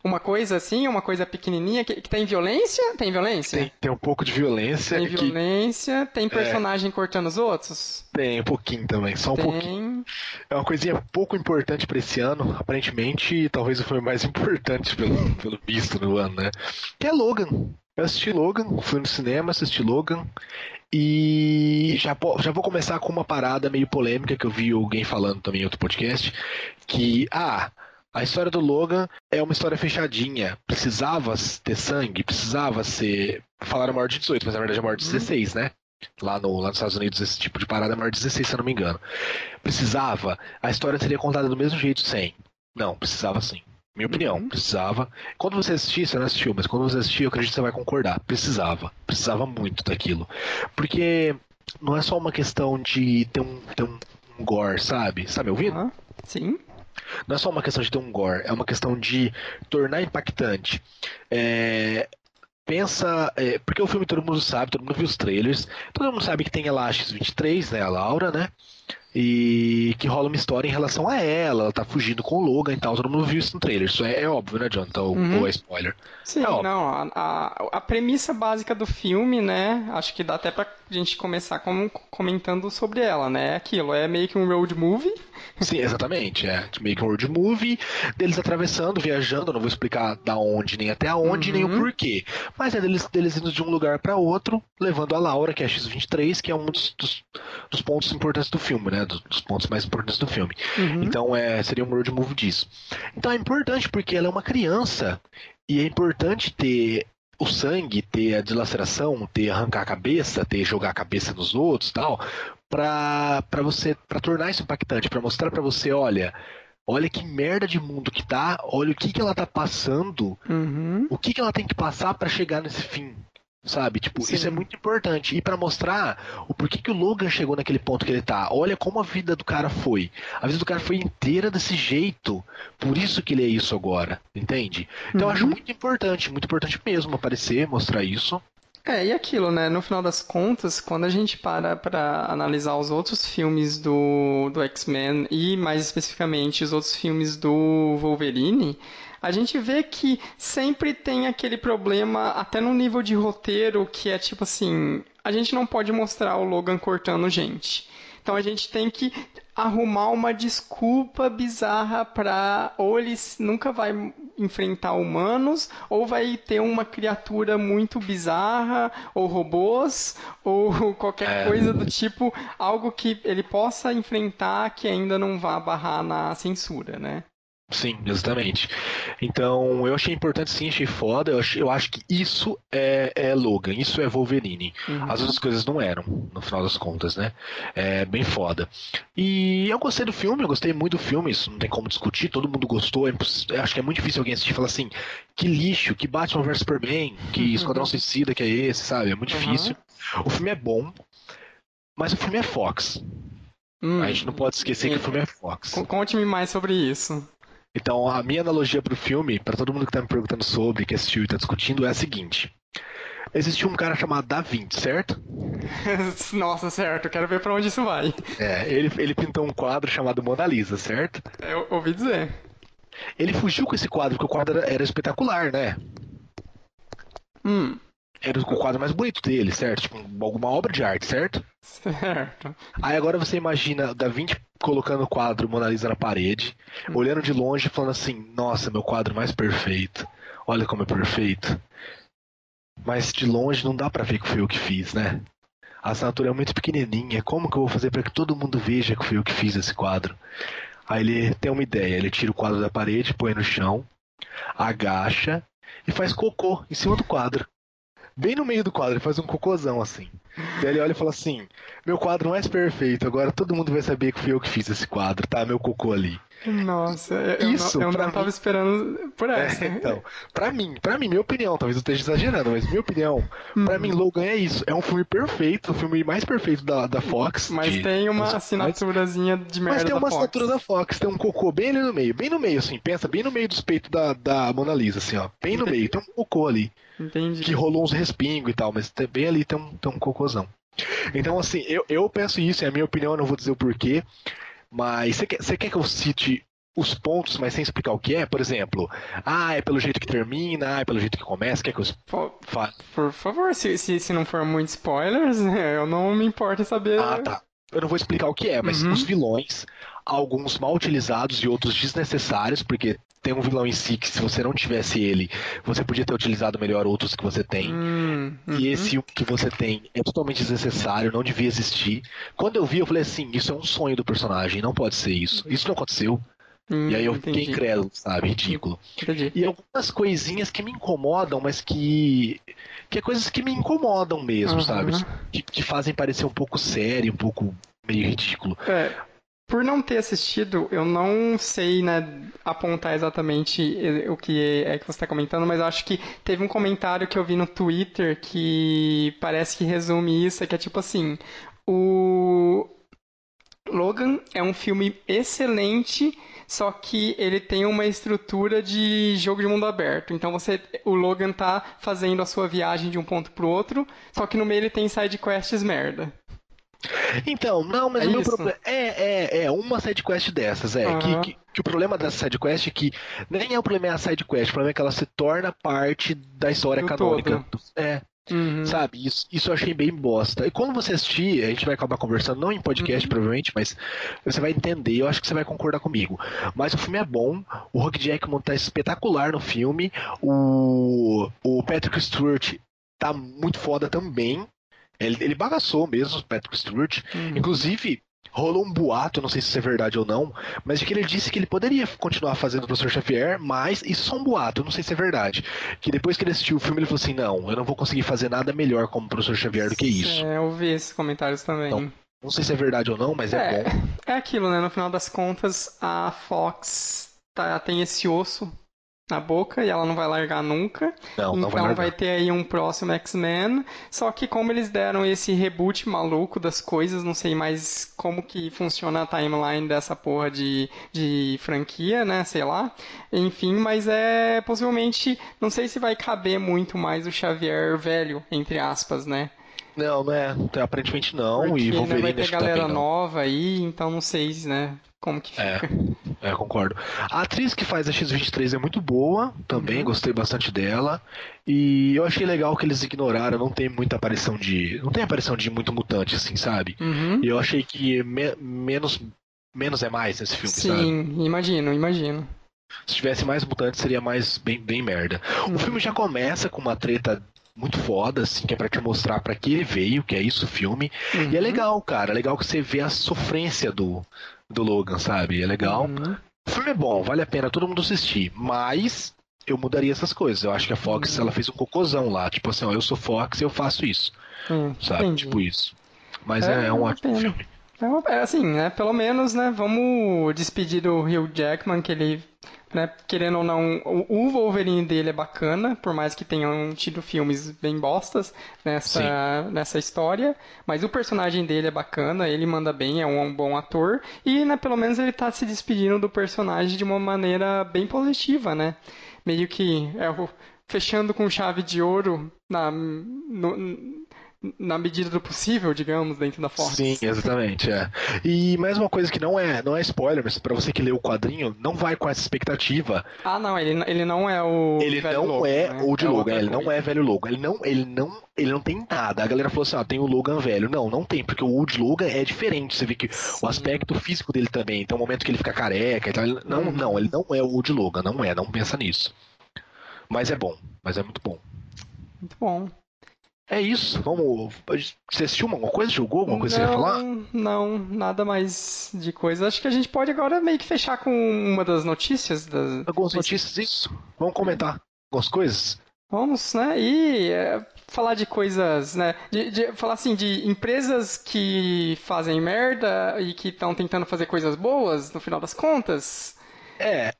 uma coisa assim, uma coisa pequenininha, que, que tem violência? Tem violência? Tem, tem um pouco de violência. Tem violência, que... tem é. personagem é... cortando os outros? Tem, um pouquinho também, só um tem... pouquinho. É uma coisinha pouco importante para esse ano, aparentemente, talvez o filme mais importante pelo, pelo visto no ano, né? Que é Logan. Eu assisti Logan, fui no cinema, assisti Logan. E já, já vou começar com uma parada meio polêmica que eu vi alguém falando também em outro podcast. Que, ah, a história do Logan é uma história fechadinha. Precisava ter sangue, precisava ser. Falaram maior de 18, mas na verdade é maior de 16, uhum. né? Lá, no, lá nos Estados Unidos, esse tipo de parada é maior de 16, se eu não me engano. Precisava. A história seria contada do mesmo jeito sem. Não, precisava sim. Minha opinião, uhum. precisava. Quando você assistir, você não assistiu, mas quando você assistir, eu acredito que você vai concordar. Precisava. Precisava muito daquilo. Porque não é só uma questão de ter um, ter um, gore, sabe? Sabe me ouvindo? Uhum. Sim. Não é só uma questão de ter um gore, é uma questão de tornar impactante. É, pensa. É, porque o filme todo mundo sabe, todo mundo viu os trailers, todo mundo sabe que tem a Lash 23, né? A Laura, né? E que rola uma história em relação a ela, ela tá fugindo com o Logan e tal, todo mundo viu isso no trailer, isso é, é óbvio, né, Jonathan? Ou, uhum. ou é spoiler? Sim, é não, a, a, a, premissa básica do filme, né, acho que dá até pra gente começar com, comentando sobre ela, né, é aquilo, é meio que um road movie. Sim, exatamente, é meio que um road movie, deles atravessando, viajando, não vou explicar da onde, nem até aonde, uhum. nem o uhum. porquê, mas é deles, deles indo de um lugar para outro, levando a Laura, que é a X-23, que é um dos, dos, dos pontos importantes do filme, né, né? Dos pontos mais importantes do filme. Uhum. Então é, seria um road movie disso. Então é importante porque ela é uma criança e é importante ter o sangue, ter a dilaceração, ter arrancar a cabeça, ter jogar a cabeça nos outros, tal, para para você para tornar isso impactante, para mostrar para você, olha, olha que merda de mundo que tá, olha o que, que ela tá passando, Uhum. o que, que ela tem que passar para chegar nesse fim. Sabe? Tipo, Sim. isso é muito importante. E para mostrar o porquê que o Logan chegou naquele ponto que ele tá. Olha como a vida do cara foi. A vida do cara foi inteira desse jeito. Por isso que ele é isso agora. Entende? Então eu acho Uhum. muito importante, muito importante mesmo aparecer, mostrar isso. É, e aquilo, né? No final das contas, quando a gente para para analisar os outros filmes do, do X-Men e mais especificamente os outros filmes do Wolverine, a gente vê que sempre tem aquele problema, até no nível de roteiro, que é tipo assim: a gente não pode mostrar o Logan cortando gente. Então a gente tem que arrumar uma desculpa bizarra pra ou ele nunca vai enfrentar humanos, ou vai ter uma criatura muito bizarra, ou robôs, ou qualquer É. coisa do tipo, algo que ele possa enfrentar que ainda não vá barrar na censura, né? Sim, exatamente. Então, eu achei importante sim, achei foda. Eu, achei- eu acho que isso é, é Logan, isso é Wolverine. Uhum. As outras coisas não eram, no final das contas, né? É bem foda. E eu gostei do filme, eu gostei muito do filme, isso não tem como discutir, todo mundo gostou. é acho que é muito difícil alguém assistir e falar assim: que lixo, que Batman vs Superman, que Esquadrão Suicida que é esse, sabe? É muito Uhum. difícil. O filme é bom, mas o filme é Fox. Hum. A gente não pode esquecer que o filme é Fox. Con- Conte-me mais sobre isso. Então, a minha analogia pro filme, pra todo mundo que tá me perguntando sobre, que assistiu e tá discutindo, é a seguinte. Existiu um cara chamado Da Vinci, certo? Nossa, certo, quero ver pra onde isso vai. É, ele, ele pintou um quadro chamado Mona Lisa, certo? Eu ouvi dizer. Ele fugiu com esse quadro, porque o quadro era, era espetacular, né? Hum, Era o quadro mais bonito dele, certo? Tipo, alguma obra de arte, certo? Certo. Aí agora você imagina Da Vinci colocando o quadro Mona Lisa na parede, olhando de longe e falando assim: Nossa, meu quadro mais perfeito. Olha como é perfeito. Mas de longe não dá pra ver que foi eu que fiz, né? A assinatura é muito pequenininha. Como que eu vou fazer pra que todo mundo veja que foi eu que fiz esse quadro? Aí ele tem uma ideia. Ele tira o quadro da parede, põe no chão, agacha e faz cocô em cima do quadro. Bem no meio do quadro, ele faz um cocôzão assim. Daí ele olha e fala assim: Meu quadro mais perfeito, agora todo mundo vai saber que fui eu que fiz esse quadro, tá? Meu cocô ali. Nossa, eu, Isso, não, eu pra não tava mim- esperando por essa. É, então, pra mim, pra mim, minha opinião, talvez eu esteja exagerando, mas minha opinião, pra Hum. mim, Logan é isso. É um filme perfeito, o filme mais perfeito da, da Fox. Mas de- tem uma assinaturazinha de merda Mas tem da uma Fox. assinatura da Fox, tem um cocô bem ali no meio, bem no meio, assim, pensa bem no meio dos peitos da, da Mona Lisa, assim, ó. Bem no meio, tem um cocô ali. Entendi. que rolou uns respingos e tal, mas bem ali tem um, tem um cocôzão. Então, assim, eu, eu penso isso, é a minha opinião, eu não vou dizer o porquê, mas você quer, você quer que eu cite os pontos, mas sem explicar o que é? Por exemplo, ah, é pelo jeito que termina, ah, é pelo jeito que começa, quer que eu fale? Por favor, se, se, se não for muito spoilers, eu não me importo em saber. Ah, tá. Eu não vou explicar o que é, mas Uhum. os vilões, alguns mal utilizados e outros desnecessários, porque tem um vilão em si que se você não tivesse ele, você podia ter utilizado melhor outros que você tem. Hum, E uhum. esse que você tem é totalmente desnecessário, não devia existir. Quando eu vi, eu falei assim, isso é um sonho do personagem, não pode ser isso. Isso não aconteceu. Hum, e aí eu entendi. fiquei incrédulo, sabe? Ridículo. Entendi. E algumas coisinhas que me incomodam, mas que. que é coisas que me incomodam mesmo, Aham. sabe? Que, que fazem parecer um pouco sério, um pouco meio ridículo. É, por não ter assistido, eu não sei, né, apontar exatamente o que é que você está comentando, mas eu acho que teve um comentário que eu vi no Twitter que parece que resume isso, que é tipo assim, o Logan é um filme excelente, só que ele tem uma estrutura de jogo de mundo aberto. Então você, o Logan tá fazendo a sua viagem de um ponto pro outro, só que no meio ele tem side quests merda. Então, não, mas É o meu problema. É, é, é uma sidequest dessas, é. Que, Aham. que, que o problema dessa sidequest é que nem é o problema é a sidequest, o problema é que ela se torna parte da história Do canônica. É, Uhum. sabe? Isso, isso eu achei bem bosta. E quando você assistir, a gente vai acabar conversando, não em podcast, Uhum. provavelmente, mas você vai entender, eu acho que você vai concordar comigo. Mas o filme é bom, o Hugh Jackman tá espetacular no filme, o, o Patrick Stewart tá muito foda também. Ele, ele bagaçou mesmo, o Patrick Stewart. Uhum. Inclusive, rolou um boato, não sei se isso é verdade ou não, mas de que ele disse que ele poderia continuar fazendo o Professor Xavier, mas isso é só um boato, eu não sei se é verdade. Que depois que ele assistiu o filme, ele falou assim: não, eu não vou conseguir fazer nada melhor como Professor Xavier do que isso. É, eu vi esses comentários também. Então, Não sei se é verdade ou não, mas é, é bom. É aquilo, né? No final das contas, a Fox tá, tem esse osso na boca e ela não vai largar nunca. Não, então vai, vai, ter aí um próximo X-Men. Só que como eles deram esse reboot maluco das coisas, não sei mais como que funciona a timeline dessa porra de, de franquia, né? Sei lá. Enfim, mas é possivelmente. Não sei se vai caber muito mais o Xavier velho, entre aspas, né? Não, não é. Aparentemente não. Porque, e Wolverine né, vai ter galera nova aí, então não sei, né? Como que é, fica. É, é, concordo. A atriz que faz a X-23 é muito boa, também, uhum. gostei bastante dela. E eu achei legal que eles ignoraram, não tem muita aparição de. Não tem aparição de muito mutante, assim, sabe? Uhum. E eu achei que me, menos, menos é mais nesse filme, Sim, sabe? Sim, imagino, imagino. Se tivesse mais mutantes, seria mais bem, bem merda. Uhum. O filme já começa com uma treta muito foda, assim, que é pra te mostrar para que ele veio, que é isso o filme. Uhum. E é uhum. legal, cara. É legal que você vê a sofrência do, do Logan, sabe? É legal. Uhum. O filme é bom, vale a pena todo mundo assistir. Mas eu mudaria essas coisas. Eu acho que a Fox, uhum. ela fez um cocôzão lá. Tipo assim, ó, eu sou Fox e eu faço isso. Hum, sabe? Entendi. Tipo isso. Mas é, é, é um ótimo pena. filme. É, é assim, né? Pelo menos, né? Vamos despedir do Hugh Jackman, que ele né? Querendo ou não, o Wolverine dele é bacana, por mais que tenham tido filmes bem bostas nessa, nessa história, mas o personagem dele é bacana, ele manda bem, é um, um bom ator, e né, pelo menos ele está se despedindo do personagem de uma maneira bem positiva, né? Meio que é, fechando com chave de ouro na, no, na medida do possível, digamos, dentro da Fox. Sim, exatamente, é. E mais uma coisa que não é, não é spoiler, mas para você que leu o quadrinho, não vai com essa expectativa. Ah, não, ele, ele não é o Ele não Logan, é né? o de é Logan, ele não é velho Logan, ele não, ele não, ele não tem nada. A galera falou assim, ah, tem o Logan velho. Não, não tem, porque o Old Logan é diferente, você vê que Sim. o aspecto físico dele também, tem um momento que ele fica careca e tal, ele, não, uhum. não, ele não é o Old Logan, não é, não pensa nisso. Mas é bom, mas é muito bom. Muito bom. É isso. Vamos. Você assistiu alguma coisa? Jogou alguma coisa não, que você ia falar? Não, nada mais de coisa. Acho que a gente pode agora meio que fechar com uma das notícias. Das... Algumas notícias, isso. Vamos comentar algumas coisas? Vamos, né? E é, falar de coisas, né? De, de, falar assim de empresas que fazem merda e que estão tentando fazer coisas boas no final das contas. É,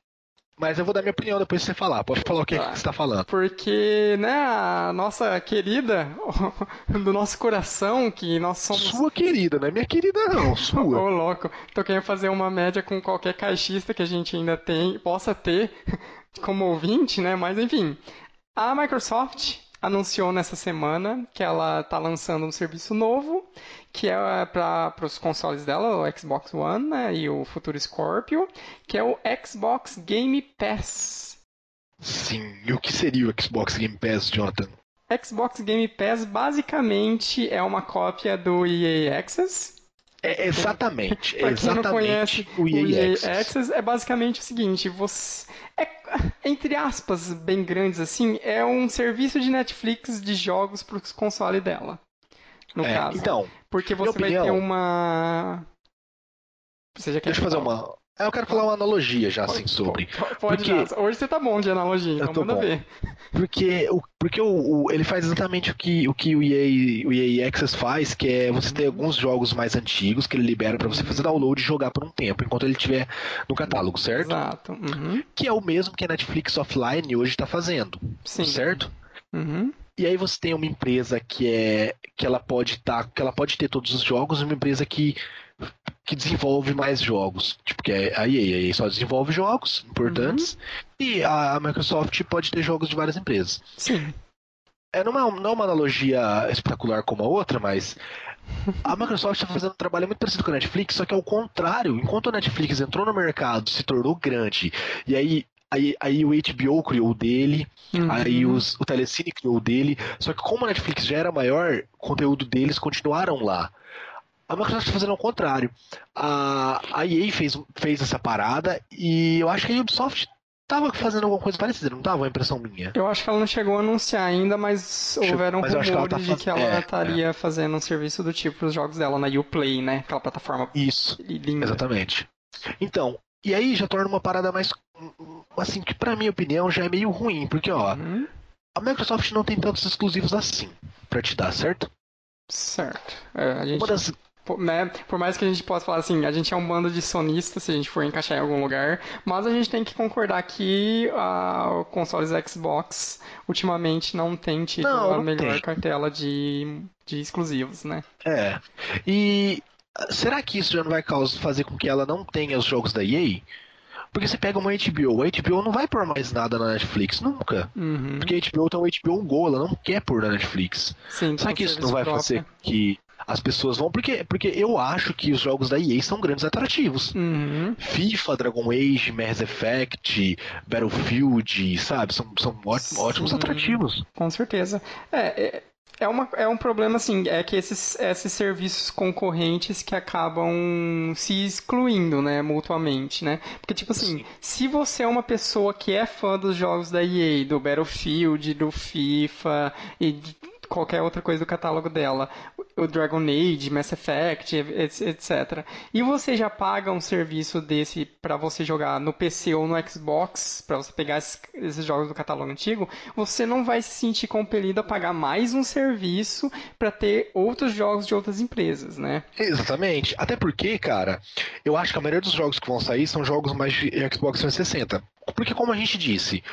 mas eu vou dar minha opinião depois de você falar. Pode falar o que, tá. que você está falando. Porque, né, a nossa querida, do nosso coração, que nós somos. Sua querida, não é minha querida, não, sua. Ô, louco. Tô querendo fazer uma média com qualquer caixista que a gente ainda tem, possa ter como ouvinte, né? Mas enfim. A Microsoft anunciou nessa semana que ela está lançando um serviço novo, que é para os consoles dela, o Xbox One né, e o futuro Scorpio, que é o Xbox Game Pass. Sim, e o que seria o Xbox Game Pass, Jonathan? Xbox Game Pass basicamente é uma cópia do EA Access, é exatamente. pra quem não conhece o EA, o EA Access. Access. é basicamente o seguinte, você é, entre aspas, bem grandes assim, é um serviço de Netflix de jogos para os consoles dela. No é, caso. Então, porque você vai ter uma você já quer Deixa eu fazer uma é, eu quero falar uma analogia já assim sobre. Pode porque... Hoje você tá bom de analogia, então manda bom. ver. Porque, o, porque o, o, ele faz exatamente o que o, que o, EA, o EA Access faz, que é você ter alguns jogos mais antigos que ele libera para você fazer download e jogar por um tempo, enquanto ele estiver no catálogo, certo? Exato. Uhum. Que é o mesmo que a Netflix Offline hoje está fazendo. Sim. Certo? Uhum. E aí você tem uma empresa que é que ela pode estar, tá, que ela pode ter todos os jogos, uma empresa que que desenvolve mais jogos. Tipo, que é a EA, a EA só desenvolve jogos importantes uhum. e a Microsoft pode ter jogos de várias empresas. Sim. É, não, é, não é uma analogia espetacular como a outra, mas a Microsoft está fazendo um trabalho muito parecido com a Netflix, só que ao contrário, enquanto a Netflix entrou no mercado, se tornou grande, e aí Aí, aí o HBO criou o dele, uhum. aí os, o Telecine criou o dele. Só que como a Netflix já era maior, o conteúdo deles continuaram lá. A Microsoft está fazendo o contrário. A, a EA fez, fez essa parada e eu acho que a Ubisoft estava fazendo alguma coisa parecida, não estava? A impressão minha. Eu acho que ela não chegou a anunciar ainda, mas houveram mas rumores tá de que ela é, estaria é. fazendo um serviço do tipo para os jogos dela na Uplay, né? Aquela plataforma Isso, linda. exatamente. Então, e aí já torna uma parada mais, assim, que pra minha opinião já é meio ruim, porque ó, uhum. a Microsoft não tem tantos exclusivos assim para te dar, certo? Certo. É, a gente... Uma das né, por mais que a gente possa falar assim, a gente é um bando de sonistas se a gente for encaixar em algum lugar, mas a gente tem que concordar que a consoles Xbox ultimamente não tem tido não, a melhor tem. cartela de, de exclusivos, né? É. E será que isso já não vai fazer com que ela não tenha os jogos da EA? Porque você pega uma HBO, a HBO não vai pôr mais nada na Netflix, nunca. Uhum. Porque a HBO tem um HBO Go, ela não quer pôr na Netflix. Sim, Será que isso não vai própria. fazer que as pessoas vão? Porque, porque eu acho que os jogos da EA são grandes atrativos. Uhum. FIFA, Dragon Age, Mass Effect, Battlefield, sabe? São, são ótimos, ótimos atrativos. Com certeza. É, é, uma, é um problema, assim, é que esses, esses serviços concorrentes que acabam se excluindo, né, mutuamente, né? Porque, tipo assim, Sim. se você é uma pessoa que é fã dos jogos da EA, do Battlefield, do FIFA e de qualquer outra coisa do catálogo dela, o Dragon Age, Mass Effect, etc. E você já paga um serviço desse para você jogar no PC ou no Xbox, para você pegar esses, esses, jogos do catálogo antigo, você não vai se sentir compelido a pagar mais um serviço para ter outros jogos de outras empresas, né? Exatamente. Até porque, cara, eu acho que a maioria dos jogos que vão sair são jogos mais de Xbox 360. Porque, como a gente disse,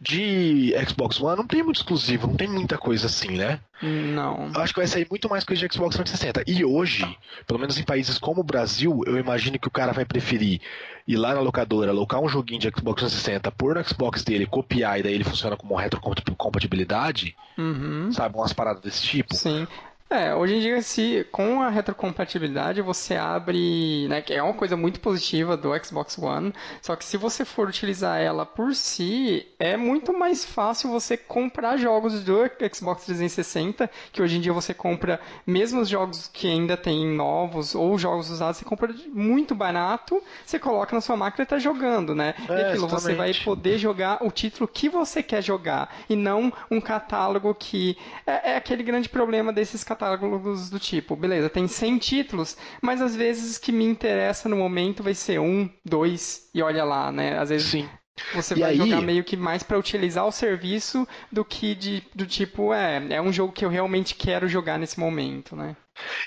de Xbox One não tem muito exclusivo, não tem muita coisa assim, né? Não. Eu acho que vai sair muito mais coisa de Xbox 360. E hoje, pelo menos em países como o Brasil, eu imagino que o cara vai preferir ir lá na locadora, alocar um joguinho de Xbox 360, pôr no Xbox dele, copiar e daí ele funciona como retrocompatibilidade. Uhum. Sabe? Umas paradas desse tipo. Sim. É, hoje em dia, se com a retrocompatibilidade você abre, né, que é uma coisa muito positiva do Xbox One, só que se você for utilizar ela por si, é muito mais fácil você comprar jogos do Xbox 360, que hoje em dia você compra, mesmo os jogos que ainda tem novos ou jogos usados, você compra muito barato, você coloca na sua máquina e está jogando, né? É, e aquilo, você vai poder jogar o título que você quer jogar, e não um catálogo que é, é aquele grande problema desses catálogos catálogos do tipo, beleza, tem 100 títulos, mas às vezes que me interessa no momento vai ser um, dois e olha lá, né? Às vezes Sim. Você e vai aí... jogar meio que mais para utilizar o serviço do que de, do tipo, é, é um jogo que eu realmente quero jogar nesse momento, né?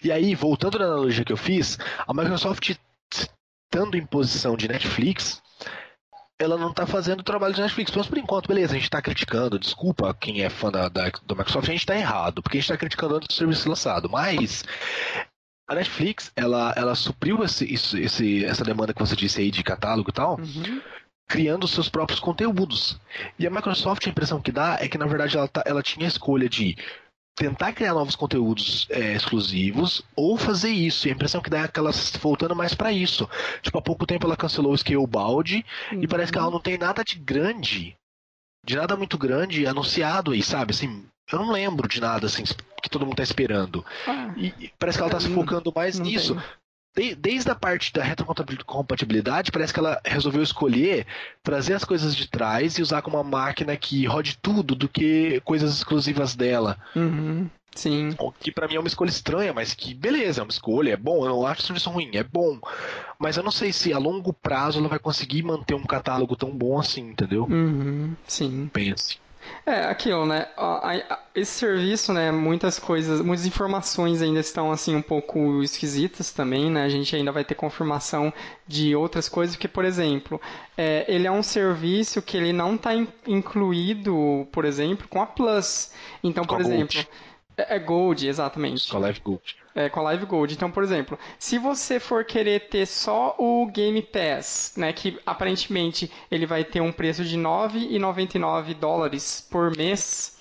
E aí, voltando na analogia que eu fiz, a Microsoft estando em posição de Netflix, ela não está fazendo o trabalho de Netflix. Mas por enquanto, beleza, a gente está criticando, desculpa quem é fã da, da, Microsoft, a gente está errado, porque a gente está criticando antes do serviço lançado. Mas a Netflix, ela, ela supriu esse, esse, essa demanda que você disse aí de catálogo e tal, uhum. criando seus próprios conteúdos. E a Microsoft, a impressão que dá é que, na verdade, ela, tá, ela tinha a escolha de tentar criar novos conteúdos é, exclusivos ou fazer isso. E a impressão que dá é que ela voltando mais para isso. Tipo, há pouco tempo ela cancelou o Scalebound uhum. e parece que ela não tem nada de grande, de nada muito grande anunciado aí, sabe? Assim, eu não lembro de nada assim que todo mundo tá esperando. Ah, e, parece que ela tá se focando mais nisso. Tem de, desde a parte da retrocompatibilidade, parece que ela resolveu escolher trazer as coisas de trás e usar como uma máquina que rode tudo do que coisas exclusivas dela. Uhum, sim. O que para mim é uma escolha estranha, mas que beleza, é uma escolha, é bom. Eu não acho o serviço ruim, é bom. Mas eu não sei se a longo prazo ela vai conseguir manter um catálogo tão bom assim, entendeu? Uhum, sim. Pense. É, aquilo, né? Esse serviço, né? Muitas coisas, muitas informações ainda estão assim um pouco esquisitas também, né? A gente ainda vai ter confirmação de outras coisas, porque, por exemplo, é, ele é um serviço que ele não está incluído, por exemplo, com a Plus. Então, por exemplo, é, é Gold, exatamente. Com a Live Gold. É, com a Live Gold. Então, por exemplo, se você for querer ter só o Game Pass, né, que aparentemente ele vai ter um preço de 9,99 dólares por mês,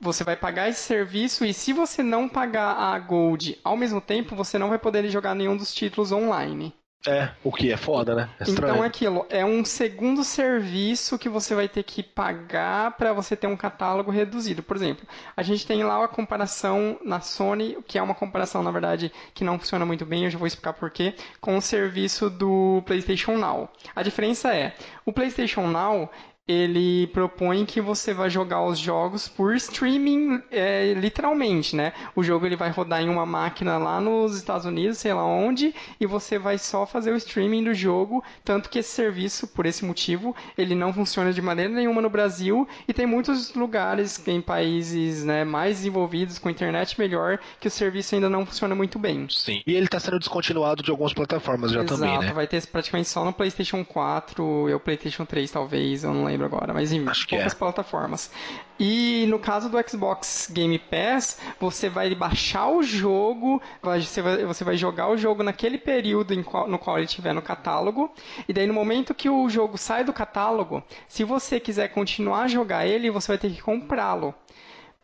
você vai pagar esse serviço e se você não pagar a Gold ao mesmo tempo, você não vai poder jogar nenhum dos títulos online. É, o que é foda, né? É então é aquilo, é um segundo serviço que você vai ter que pagar para você ter um catálogo reduzido. Por exemplo, a gente tem lá a comparação na Sony, que é uma comparação, na verdade, que não funciona muito bem, eu já vou explicar porquê, com o serviço do PlayStation Now. A diferença é, o PlayStation Now, ele propõe que você vai jogar os jogos por streaming, é, literalmente, né? O jogo ele vai rodar em uma máquina lá nos Estados Unidos, sei lá onde, e você vai só fazer o streaming do jogo, tanto que esse serviço, por esse motivo, ele não funciona de maneira nenhuma no Brasil e tem muitos lugares em países né, mais desenvolvidos com internet melhor que o serviço ainda não funciona muito bem. Sim. E ele está sendo descontinuado de algumas plataformas já Exato, também, né? vai ter praticamente só no PlayStation 4 e o PlayStation 3 talvez, eu não lembro agora, mas em Acho poucas é. plataformas. E no caso do Xbox Game Pass, você vai baixar o jogo, você vai, você vai jogar o jogo naquele período qual- no qual ele estiver no catálogo, e daí no momento que o jogo sai do catálogo, se você quiser continuar a jogar ele, você vai ter que comprá-lo.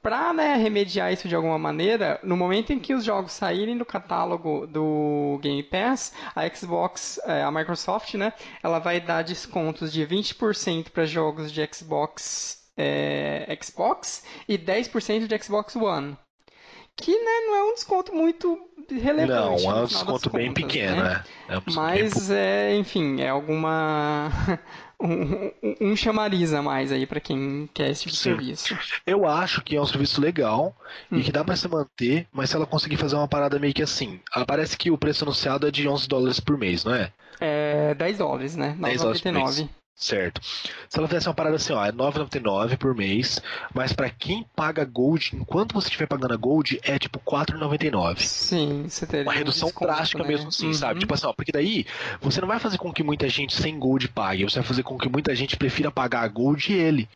Para né, remediar isso de alguma maneira, no momento em que os jogos saírem do catálogo do Game Pass, a Xbox, eh, a Microsoft, né, ela vai dar descontos de 20% para jogos de Xbox, eh, Xbox e 10% de Xbox One. Que né, não é um desconto muito relevante. Não, é um desconto bem contas, pequeno, né? né? É um desconto bem Mas, é, enfim, é alguma. um, um, um chamariz a mais aí para quem quer esse tipo de Sim. serviço. Eu acho que é um serviço legal e Hum. que dá pra se manter, mas se ela conseguir fazer uma parada meio que assim. ela Parece que o preço anunciado é de 11 dólares por mês, não é? É 10 dólares, né? 10 dólares por 9,99. Certo. Se ela fizesse uma parada assim, ó, é 9,99 por mês, mas pra quem paga Gold, enquanto você estiver pagando a Gold, é tipo 4,99. Sim, você teria Uma um redução desconto, drástica né? mesmo sabe? Uhum. Tipo assim, ó, porque daí você não vai fazer com que muita gente sem Gold pague, você vai fazer com que muita gente prefira pagar a Gold e ele.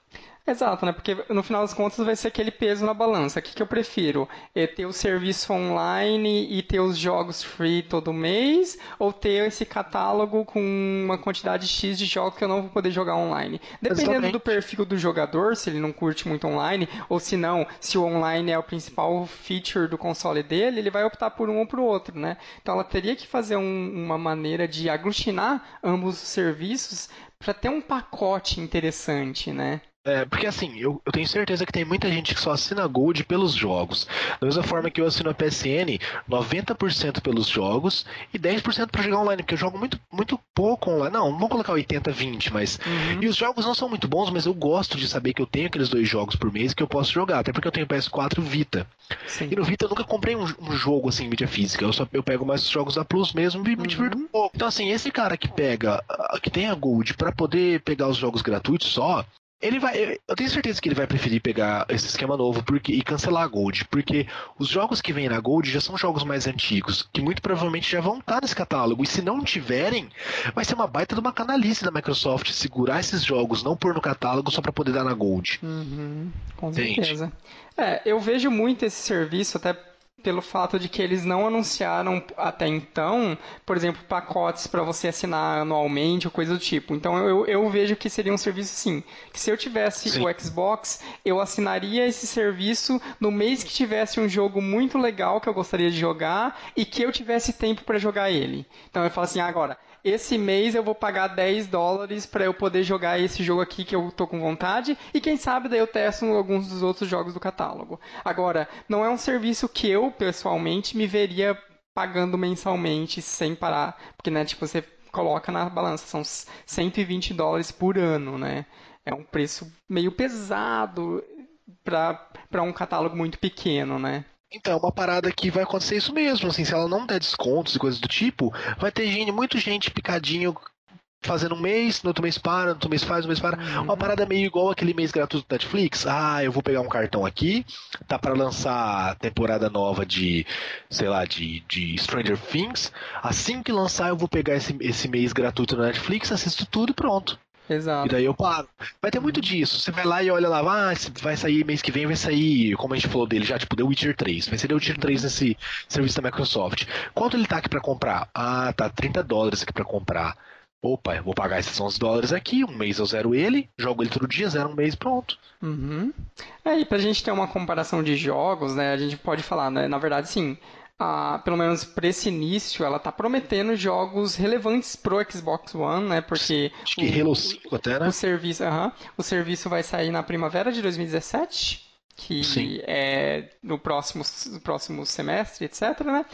Exato, né? Porque no final das contas vai ser aquele peso na balança. O que, que eu prefiro? É ter o serviço online e ter os jogos free todo mês? Ou ter esse catálogo com uma quantidade X de jogos que eu não vou poder jogar online? Dependendo Exatamente. do perfil do jogador, se ele não curte muito online, ou se não, se o online é o principal feature do console dele, ele vai optar por um ou por outro, né? Então ela teria que fazer um- uma maneira de aglutinar ambos os serviços para ter um pacote interessante, né? É, porque assim, eu, eu tenho certeza que tem muita gente que só assina Gold pelos jogos. Da mesma forma que eu assino a PSN, 90% pelos jogos e 10% pra jogar online, porque eu jogo muito, muito pouco online. Não, não vou colocar 80, 20, mas. Uhum. E os jogos não são muito bons, mas eu gosto de saber que eu tenho aqueles dois jogos por mês que eu posso jogar, até porque eu tenho PS4 Vita. Sim. E no Vita eu nunca comprei um, um jogo assim, em mídia física. Eu só eu pego mais os jogos da Plus mesmo e me divirto um pouco. Então, assim, esse cara que pega, ah, que tem a Gold pra poder pegar os jogos gratuitos só. Ele vai, eu- tenho certeza que ele vai preferir pegar esse esquema novo porque, e cancelar a Gold, porque os jogos que vêm na Gold já são jogos mais antigos, que muito provavelmente já vão estar nesse catálogo, e se não tiverem, vai ser uma baita de uma canalice da Microsoft segurar esses jogos, não pôr no catálogo só pra poder dar na Gold. Uhum, com Entende? certeza. É, eu vejo muito esse serviço, até pelo fato de que eles não anunciaram até então, por exemplo, pacotes para você assinar anualmente ou coisa do tipo. Então eu, eu vejo que seria um serviço sim. Que se eu tivesse Sim. o Xbox, eu assinaria esse serviço no mês que tivesse um jogo muito legal que eu gostaria de jogar e que eu tivesse tempo para jogar ele. Então eu falo assim, "Ah, agora. Esse mês eu vou pagar 10 dólares para eu poder jogar esse jogo aqui que eu tô com vontade e quem sabe daí eu testo alguns dos outros jogos do catálogo. Agora, não é um serviço que eu pessoalmente me veria pagando mensalmente sem parar, porque né, tipo você coloca na balança, são 120 dólares por ano, né? É um preço meio pesado para um catálogo muito pequeno, né? Então, é uma parada que vai acontecer isso mesmo, assim, se ela não der descontos e coisas do tipo, vai ter gente, muita gente picadinho fazendo um mês, no outro mês para, no outro mês faz, no mês para. Uhum. Uma parada meio igual aquele mês gratuito do Netflix. Ah, eu vou pegar um cartão aqui, tá para lançar a temporada nova de, sei lá, de, de Stranger Things. Assim que lançar, eu vou pegar esse, esse mês gratuito no Netflix, assisto tudo e pronto. E Exato. daí eu paro. Vai ter muito disso. Você vai lá e olha lá, ah, vai sair mês que vem, vai sair, como a gente falou dele já, tipo, The Witcher 3. Vai ser The Witcher 3 nesse serviço da Microsoft. Quanto ele tá aqui pra comprar? Ah, tá 30 dólares aqui pra comprar. Opa, eu vou pagar esses 11 dólares aqui, um mês eu zero ele, jogo ele todo dia, zero um mês, pronto. Uhum. É, e pra gente ter uma comparação de jogos, né, a gente pode falar, né, na verdade, sim, a, pelo menos para esse início, ela tá prometendo jogos relevantes pro Xbox One, né, porque Acho que o, Halo 5 até, né? o serviço, aham, o serviço vai sair na primavera de 2017, que Sim. é no próximo, próximo semestre, etc, né?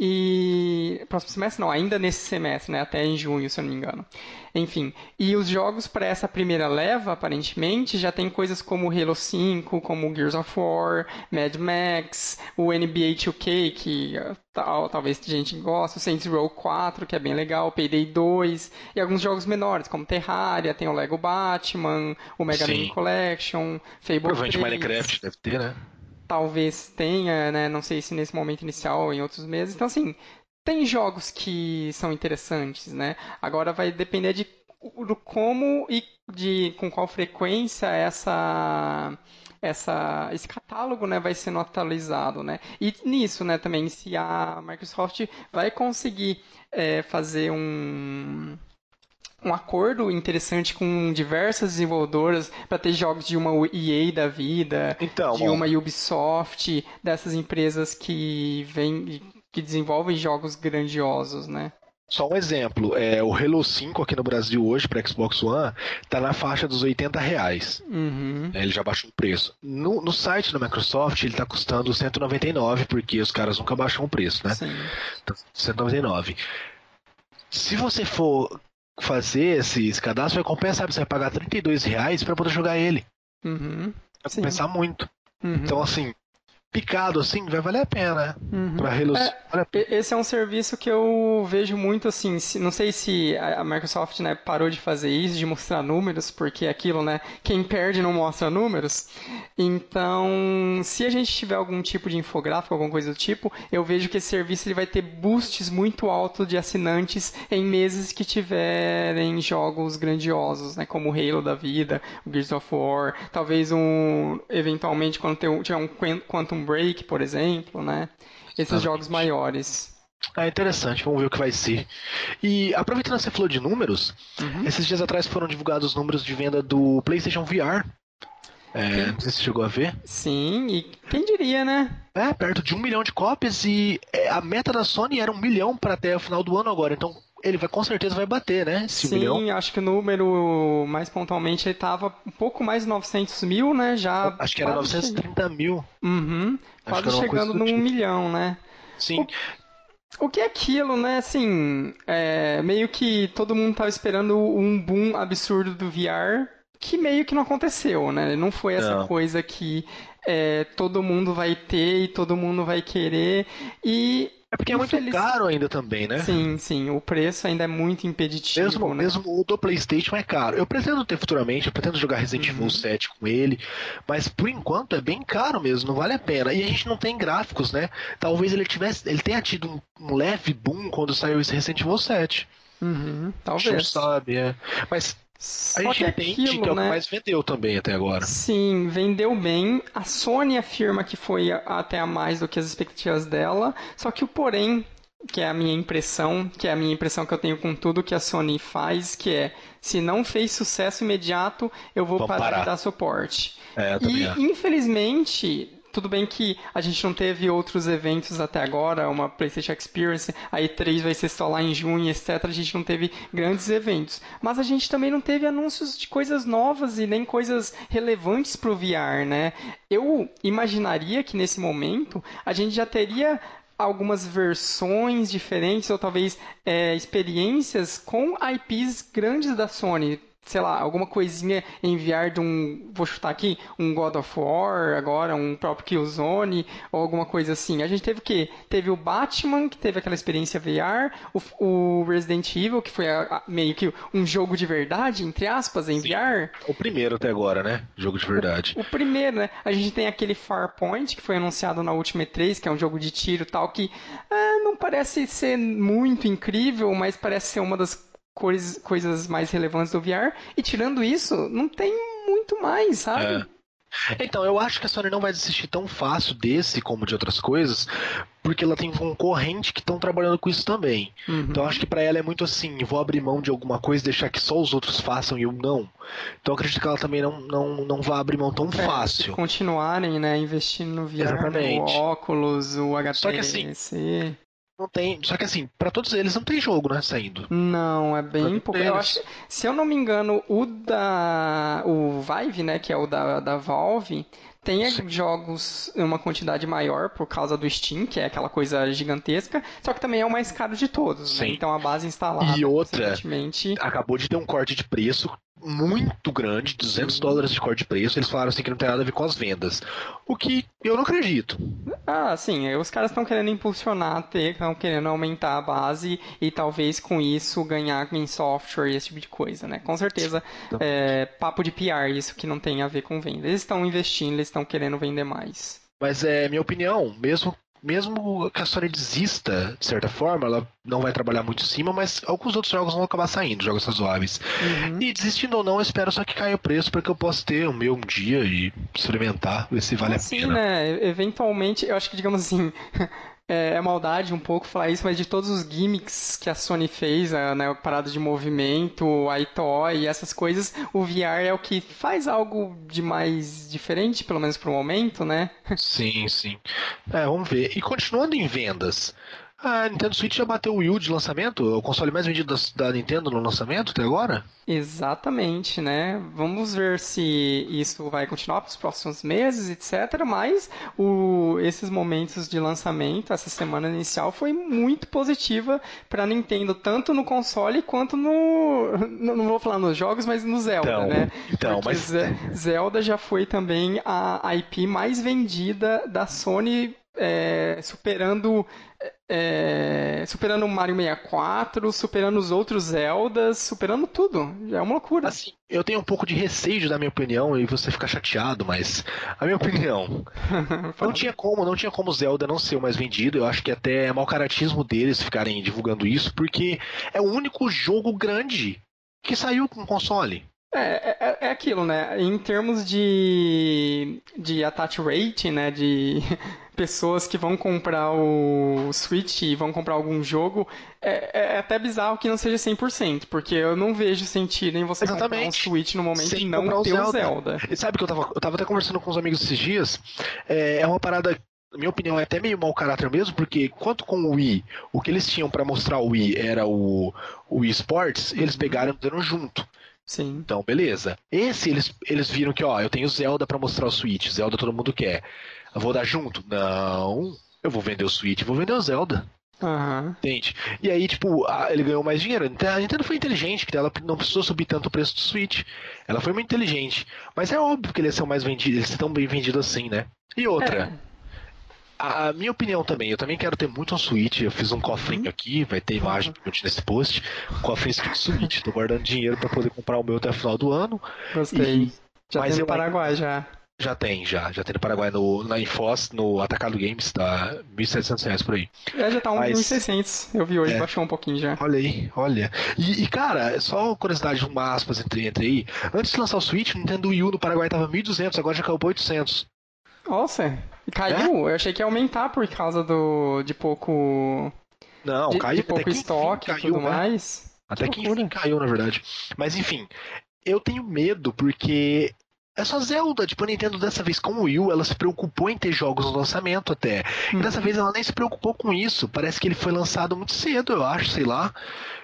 E próximo semestre não, ainda nesse semestre, né? Até em junho, se eu não me engano. Enfim, e os jogos para essa primeira leva, aparentemente, já tem coisas como Halo 5, como Gears of War, Mad Max, o NBA 2K, que tal, talvez a gente goste, o Saints Row 4, que é bem legal, Payday 2, e alguns jogos menores, como Terraria, tem o Lego Batman, o Mega Man Collection, Fable Provavelmente 3. Minecraft deve ter, né? Talvez tenha, né? Não sei se nesse momento inicial ou em outros meses. Então, assim, tem jogos que são interessantes, né? Agora vai depender de do como e de com qual frequência essa essa, esse catálogo né, vai sendo atualizado. Né? E nisso né, também, se a Microsoft vai conseguir é, fazer um, um acordo interessante com diversas desenvolvedoras para ter jogos de uma EA da vida, então, de uma Ubisoft, dessas empresas que vem, que desenvolvem jogos grandiosos, né? Só um exemplo, é, o Halo 5 aqui no Brasil hoje para Xbox One tá na faixa dos 80 reais. Uhum. É, ele já baixou o preço. No, no site da Microsoft ele tá custando 199 porque os caras nunca baixam o preço, né? Sim. Então, 199. Se você for fazer esse, esse cadastro, vai compensar. Você vai pagar 32 reais para poder jogar ele. Uhum. Vai compensar muito. Uhum. Então, assim, picado assim, vai valer a pena, né? Uhum. Pra reluz... é, vale Esse é um serviço que eu vejo muito assim, se, não sei se a Microsoft né, parou de fazer isso, de mostrar números, porque aquilo, né? Quem perde não mostra números. Então, se a gente tiver algum tipo de infográfico, alguma coisa do tipo, eu vejo que esse serviço ele vai ter boosts muito altos de assinantes em meses que tiverem jogos grandiosos, né? Como o Halo da vida, o Gears of War, talvez um, eventualmente quando tiver um Quantum Break, por exemplo, né? Esses jogos maiores. É interessante, vamos ver o que vai ser. E aproveitando que você falou de números, uhum. esses dias atrás foram divulgados os números de venda do PlayStation VR. É, não sei se você chegou a ver. Sim, e quem diria, né? É, perto de um milhão de cópias e é, a meta da Sony era um milhão para até o final do ano agora. Então ele vai com certeza vai bater, né? Esse Sim, milhão. acho que o número, mais pontualmente, ele tava um pouco mais de 900 mil, né? Já acho que era 930 mil. Uhum, quase chegando num tipo. milhão, né? Sim. O... O que é aquilo, né? Assim, é, meio que todo mundo tava esperando um boom absurdo do VR, que meio que não aconteceu, né? Não foi essa não. coisa que é, todo mundo vai ter e todo mundo vai querer. E é porque é muito caro ainda também, né? Sim, sim. O preço ainda é muito impeditivo. Mesmo, né? mesmo o do PlayStation é caro. Eu pretendo ter futuramente, eu pretendo jogar Resident Evil uhum. 7 com ele, mas por enquanto é bem caro mesmo, não vale a pena. E a gente não tem gráficos, né? Talvez ele tivesse, ele tenha tido um, um leve boom quando saiu esse Resident Evil 7. Uhum, talvez. Não sabe, é. Mas a gente que entende aquilo, que é o né? que mais vendeu também até agora. Sim, vendeu bem. A Sony afirma que foi até a mais do que as expectativas dela. Só que o porém, que é a minha impressão, que é a minha impressão que eu tenho com tudo que a Sony faz, que é se não fez sucesso imediato, eu vou parar, parar, de dar suporte. É, e infelizmente tudo bem que a gente não teve outros eventos até agora, uma PlayStation Experience, a E3 vai ser só lá em junho, etc. A gente não teve grandes eventos. Mas a gente também não teve anúncios de coisas novas e nem coisas relevantes para o VR, né? Eu imaginaria que nesse momento a gente já teria algumas versões diferentes ou talvez é, experiências com IPs grandes da Sony sei lá, alguma coisinha enviar de um, vou chutar aqui, um God of War, agora um próprio Killzone, ou alguma coisa assim. A gente teve o quê? Teve o Batman, que teve aquela experiência VR, o, o Resident Evil, que foi a, a, meio que um jogo de verdade, entre aspas, em Sim. VR. O primeiro até agora, né? Jogo de verdade. O, o, primeiro, né? A gente tem aquele Farpoint, que foi anunciado na última E3, que é um jogo de tiro tal, que ah, não parece ser muito incrível, mas parece ser uma das coisas, coisas mais relevantes do VR. E tirando isso, não tem muito mais, sabe? É. Então, eu acho que a Sony não vai desistir tão fácil desse como de outras coisas, porque ela tem concorrente que estão trabalhando com isso também. Uhum. Então, acho que para ela é muito assim: vou abrir mão de alguma coisa, deixar que só os outros façam e eu não. Então, acredito que ela também não, não, não vai abrir mão tão é, fácil. Se continuarem, né, investindo no VR, Exatamente. o óculos, o HTC. Só que assim, não tem. Só que assim, para todos eles não tem jogo, né? Saindo. Não, é bem pouco. Eu acho, se eu não me engano, o da. O Vive, né? Que é o da, da Valve, tem Sim. jogos em uma quantidade maior por causa do Steam, que é aquela coisa gigantesca, só que também é o mais caro de todos, né? Então a base instalada. E outra, acabou de ter um corte de preço muito grande, 200 dólares de corte de preço. Eles falaram assim que não tem nada a ver com as vendas. O que eu não acredito. Ah, sim. Os caras estão querendo impulsionar, estão querendo aumentar a base e talvez com isso ganhar em software e esse tipo de coisa, né? Com certeza, é, papo de PR, isso que não tem a ver com venda. Eles estão investindo, eles estão querendo vender mais. Mas é minha opinião, mesmo mesmo que a Sony desista, de certa forma, ela não vai trabalhar muito em cima, mas alguns outros jogos vão acabar saindo, jogos razoáveis. Uhum. E desistindo ou não, eu espero só que caia o preço para que eu possa ter o meu um dia e experimentar, ver se vale assim, a pena. né? Eventualmente, eu acho que, digamos assim, é, é, maldade um pouco falar isso, mas de todos os gimmicks que a Sony fez, a né, parada de movimento, a e essas coisas, o VR é o que faz algo de mais diferente, pelo menos pro momento, né? Sim, sim. É, vamos ver. E continuando em vendas, a Nintendo Switch já bateu o Wii U de lançamento? O console mais vendido da, da Nintendo no lançamento até agora? Exatamente, né? Vamos ver se isso vai continuar para os próximos meses, etc. Mas o, esses momentos de lançamento, essa semana inicial, foi muito positiva para a Nintendo, tanto no console quanto no. Não vou falar nos jogos, mas no Zelda, então, né? Então, Porque mas. Zelda já foi também a IP mais vendida da Sony é, superando é, superando o Mario 64, superando os outros Zeldas, superando tudo. É uma loucura. Assim, eu tenho um pouco de receio dar minha opinião e você ficar chateado, mas a minha opinião não tinha como, não tinha como Zelda não ser o mais vendido. Eu acho que até é mau caratismo deles ficarem divulgando isso, porque é o único jogo grande que saiu com console. É, é, é, aquilo, né? Em termos de, de attach rate, né? De pessoas que vão comprar o Switch e vão comprar algum jogo, é, é até bizarro que não seja 100%, porque eu não vejo sentido em você Exatamente. comprar um Switch no momento Sem e não ter o Zelda. Zelda. E sabe que eu tava, eu tava até conversando com os amigos esses dias, é, é uma parada na minha opinião, é até meio mau caráter mesmo, porque quanto com o Wii, o que eles tinham para mostrar o Wii era o, o Wii Sports, eles pegaram e deram junto. Sim. Então, beleza. Esse, eles, eles viram que, ó, eu tenho Zelda para mostrar o Switch, Zelda todo mundo quer. Eu vou dar junto? Não. Eu vou vender o Switch, vou vender o Zelda. Uhum. Entende? E aí, tipo, ele ganhou mais dinheiro. A Nintendo foi inteligente, que ela não precisou subir tanto o preço do Switch. Ela foi muito inteligente. Mas é óbvio que eles são mais vendidos, eles estão bem vendidos assim, né? E outra. É. A, minha opinião também, eu também quero ter muito um Switch. Eu fiz um cofrinho uhum. aqui, vai ter imagem uhum. nesse post. Um cofrinho escrito Switch. Tô guardando dinheiro para poder comprar o meu até o final do ano. Gostei. E... Já Mas tem no Paraguai já. Já tem, já. Já tem no Paraguai, no, na Infoss, no Atacado Games, tá R$ 1.700 por aí. É, já tá Mas... 1.600. Eu vi hoje, é. baixou um pouquinho já. Olha aí, olha. E, e, cara, só curiosidade, uma aspas entre, entre aí. Antes de lançar o Switch, o Nintendo Wii U no Paraguai tava 1.200, agora já caiu pra 800. Nossa, caiu? É? Eu achei que ia aumentar por causa do de pouco... Não, de, caiu. De pouco estoque e tudo né? mais. Até que, que enfim caiu, na verdade. Mas enfim, eu tenho medo porque é só Zelda. Tipo, a Nintendo dessa vez com o Wii U, ela se preocupou em ter jogos no lançamento até. E dessa uhum. vez ela nem se preocupou com isso. Parece que ele foi lançado muito cedo, eu acho, sei lá.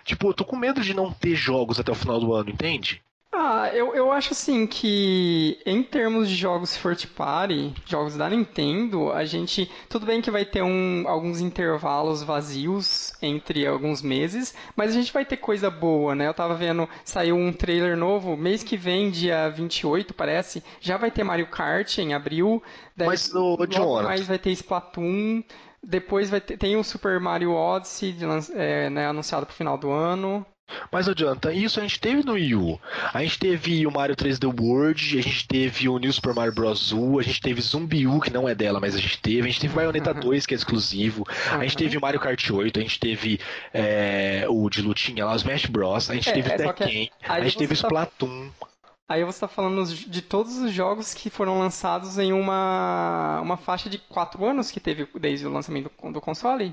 Tipo, eu tô com medo de não ter jogos até o final do ano, entende? Ah, eu, eu acho assim que em termos de jogos first party, jogos da Nintendo, a gente. Tudo bem que vai ter um, alguns intervalos vazios entre alguns meses, mas a gente vai ter coisa boa, né? Eu tava vendo, saiu um trailer novo, mês que vem, dia 28, parece, já vai ter Mario Kart em abril. Mas o John. mais vai ter Splatoon. Depois vai ter, tem o Super Mario Odyssey é, né, anunciado pro final do ano. Mas não adianta, isso a gente teve no Wii U. A gente teve o Mario 3D World, a gente teve o New Super Mario Bros. U, a gente teve Zumbi U, que não é dela, mas a gente teve. A gente teve Bayonetta uhum. 2, que é exclusivo. A gente teve o Mario Kart 8, a gente teve é, o de lutinha lá, o Smash Bros. A gente é, teve o é Tekken, a gente teve o tá Splatoon. Aí você está falando de todos os jogos que foram lançados em uma, uma faixa de 4 anos que teve desde o lançamento do, do console?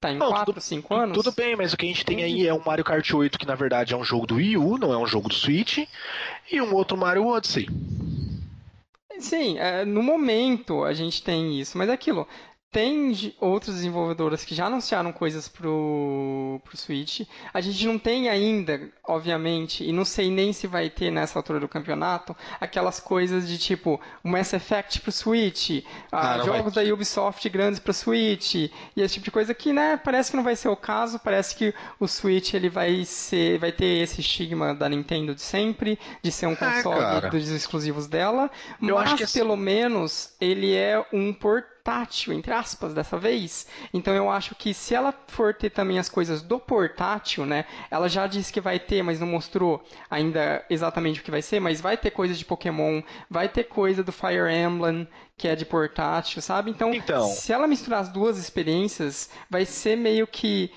Tá em 4, 5 anos? Tudo bem, mas o que a gente tem aí é um Mario Kart 8, que na verdade é um jogo do Wii U, não é um jogo do Switch, e um outro Mario Odyssey. Sim, é, no momento a gente tem isso, mas é aquilo. Tem outras desenvolvedoras que já anunciaram coisas pro, pro Switch. A gente não tem ainda, obviamente, e não sei nem se vai ter nessa altura do campeonato, aquelas coisas de tipo o Mass Effect pro Switch, ah, ah jogos vai... da Ubisoft grandes pro Switch, e esse tipo de coisa que, né, parece que não vai ser o caso, parece que o Switch ele vai ser, vai ter esse estigma da Nintendo de sempre, de ser um é, console é, dos exclusivos dela, Eu mas que pelo menos ele é um portátil portátil, entre aspas, dessa vez. Então eu acho que se ela for ter também as coisas do portátil, né? Ela já disse que vai ter, mas não mostrou ainda exatamente o que vai ser, mas vai ter coisa de Pokémon, vai ter coisa do Fire Emblem, que é de portátil, sabe? Então, então... se ela misturar as duas experiências, vai ser meio que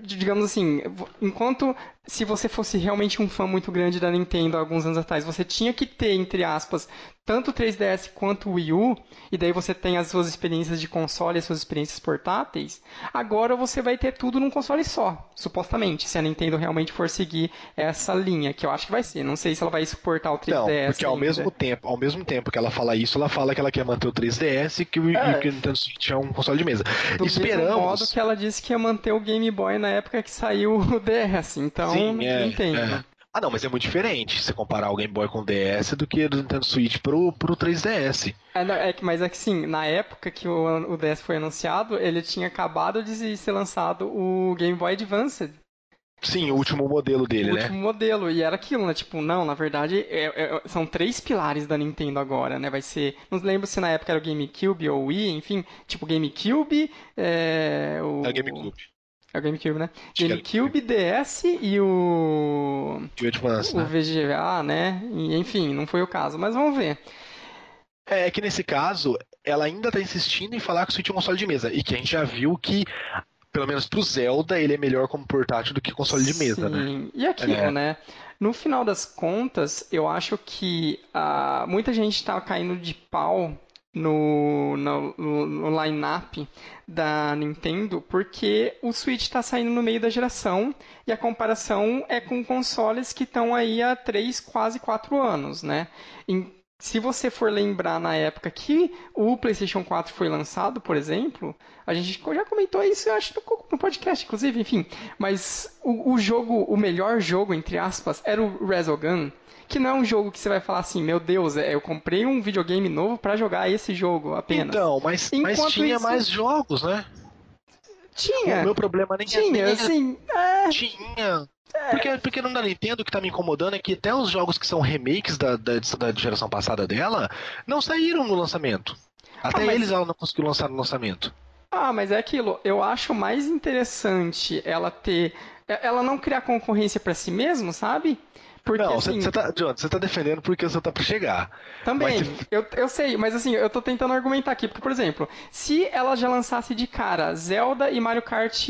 digamos assim, enquanto se você fosse realmente um fã muito grande da Nintendo há alguns anos atrás, você tinha que ter, entre aspas, tanto o 3DS quanto o Wii U, e daí você tem as suas experiências de console, as suas experiências portáteis, agora você vai ter tudo num console só, supostamente, se a Nintendo realmente for seguir essa linha, que eu acho que vai ser. Não sei se ela vai suportar o 3DS. Não, porque ao mesmo tempo, ao mesmo tempo que ela fala isso, ela fala que ela quer manter o 3DS e que, é. e que o Nintendo Switch é um console de mesa. Do Esperamos. mesmo modo que ela disse que ia manter o Game Boy na época que saiu o DS, então Sim, é, entendo. É. Ah, não, mas é muito diferente você comparar o Game Boy com o DS do que do Nintendo Switch pro, pro 3DS. É, não, é, mas é que sim, na época que o, o DS foi anunciado, ele tinha acabado de ser lançado o Game Boy Advance. Sim, o último modelo dele, o né? O último modelo, e era aquilo, né? Tipo, não, na verdade, é, é, são três pilares da Nintendo agora, né? Vai ser. Não lembro se na época era o GameCube ou o Wii, enfim, tipo GameCube. É, o, é o GameCube. É o GameCube, né? GameCube, DS e o. O Advance, o né? VGA, né? Enfim, não foi o caso, mas vamos ver. É, é que nesse caso, ela ainda está insistindo em falar que o Switch é um console de mesa. E que a gente já viu que, pelo menos pro Zelda, ele é melhor como portátil do que console de mesa, né? Sim. né? E aquilo, é. né? No final das contas, eu acho que uh, muita gente está caindo de pau no, no, no line-up da Nintendo, porque o Switch está saindo no meio da geração e a comparação é com consoles que estão aí há 3, quase 4 anos, né? Em, se você for lembrar na época que o PlayStation 4 foi lançado, por exemplo, a gente já comentou isso, eu acho, no podcast, inclusive, enfim. Mas o, o jogo, o melhor jogo, entre aspas, era o Resogun que não é um jogo que você vai falar assim, meu Deus, é, eu comprei um videogame novo para jogar esse jogo apenas. Então, mas, mas tinha isso... mais jogos, né? Tinha. O meu problema nem tinha, é assim, é... Tinha. É. Porque, porque não da Nintendo que tá me incomodando é que até os jogos que são remakes da, da, da geração passada dela não saíram no lançamento. Até ah, mas... eles ela não conseguiu lançar no lançamento. Ah, mas é aquilo. Eu acho mais interessante ela ter. Ela não criar concorrência para si mesmo, sabe? Porque, não, você assim, tá, John, você tá defendendo porque você tá pra chegar. Também, mas... eu, eu sei, mas assim, eu tô tentando argumentar aqui, porque, por exemplo, se ela já lançasse de cara Zelda e Mario Kart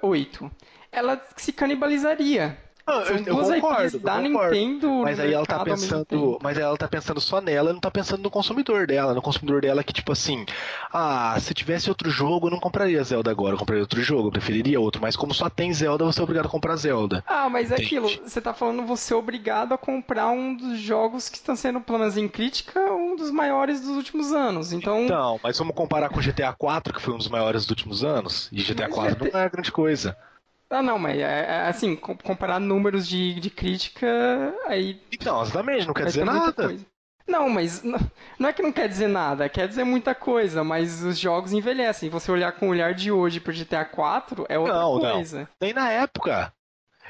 8, ela se canibalizaria. Não, eu, eu concordo, da concordo. Nintendo mas aí ela tá pensando, mas ela tá pensando só nela, não tá pensando no consumidor dela, no consumidor dela que tipo assim, ah, se tivesse outro jogo, eu não compraria Zelda agora, eu compraria outro jogo, eu preferiria outro, mas como só tem Zelda, você é obrigado a comprar Zelda. Ah, mas é aquilo, você tá falando você é obrigado a comprar um dos jogos que estão sendo, pelo menos em crítica, um dos maiores dos últimos anos. Então, então mas vamos comparar com GTA 4, que foi um dos maiores dos últimos anos, e GTA 4 GT... não é grande coisa. Ah, não, mas é, é assim, comparar números de, de crítica, aí. Então, exatamente, não quer dizer nada. Não, mas não é que não quer dizer nada, quer dizer muita coisa, mas os jogos envelhecem. Você olhar com o olhar de hoje pro GTA 4 é outra não, coisa. Não. Nem na época.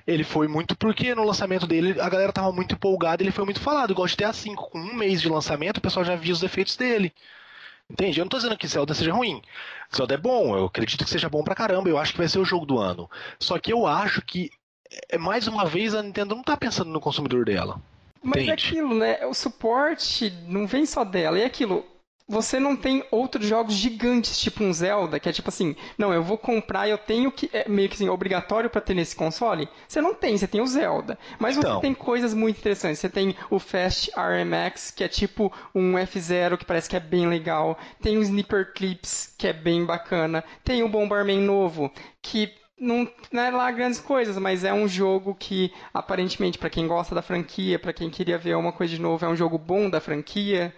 Ele foi muito porque no lançamento dele a galera tava muito empolgada, ele foi muito falado. Igual GTA V, com um mês de lançamento, o pessoal já via os defeitos dele. Entende? Eu não tô dizendo que Zelda seja ruim. Zelda é bom, eu acredito que seja bom pra caramba, eu acho que vai ser o jogo do ano. Só que eu acho que, é, mais uma vez, a Nintendo não tá pensando no consumidor dela. Mas é aquilo, né? O suporte não vem só dela. É aquilo, você não tem outros jogos gigantes, tipo um Zelda, que é tipo assim, não, eu vou comprar, eu tenho que. É meio que assim, obrigatório para ter nesse console. Você não tem, você tem o Zelda. Mas então. você tem coisas muito interessantes. Você tem o Fast RMX, que é tipo um F0, que parece que é bem legal. Tem o Sniper Clips, que é bem bacana. Tem o Bomberman novo, que não, não, é lá grandes coisas, mas é um jogo que aparentemente para quem gosta da franquia, para quem queria ver uma coisa de novo, é um jogo bom da franquia.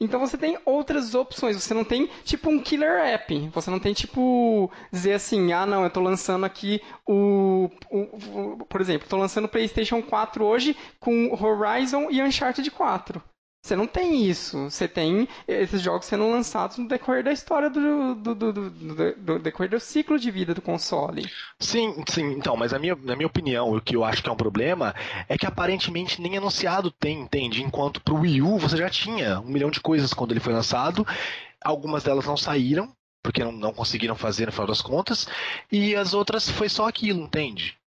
Então você tem outras opções. Você não tem tipo um killer app. Você não tem tipo dizer assim, ah não, eu estou lançando aqui o, o, o por exemplo, estou lançando o PlayStation 4 hoje com Horizon e Uncharted 4. Você não tem isso. Você tem esses jogos sendo lançados no decorrer da história do, do, do, do, do decorrer do ciclo de vida do console. Sim, sim. Então, mas a minha, na minha opinião, o que eu acho que é um problema é que aparentemente nem anunciado tem, entende? Enquanto pro Wii U você já tinha um milhão de coisas quando ele foi lançado. Algumas delas não saíram, porque não, não conseguiram fazer no final das contas, e as outras foi só aquilo, entende?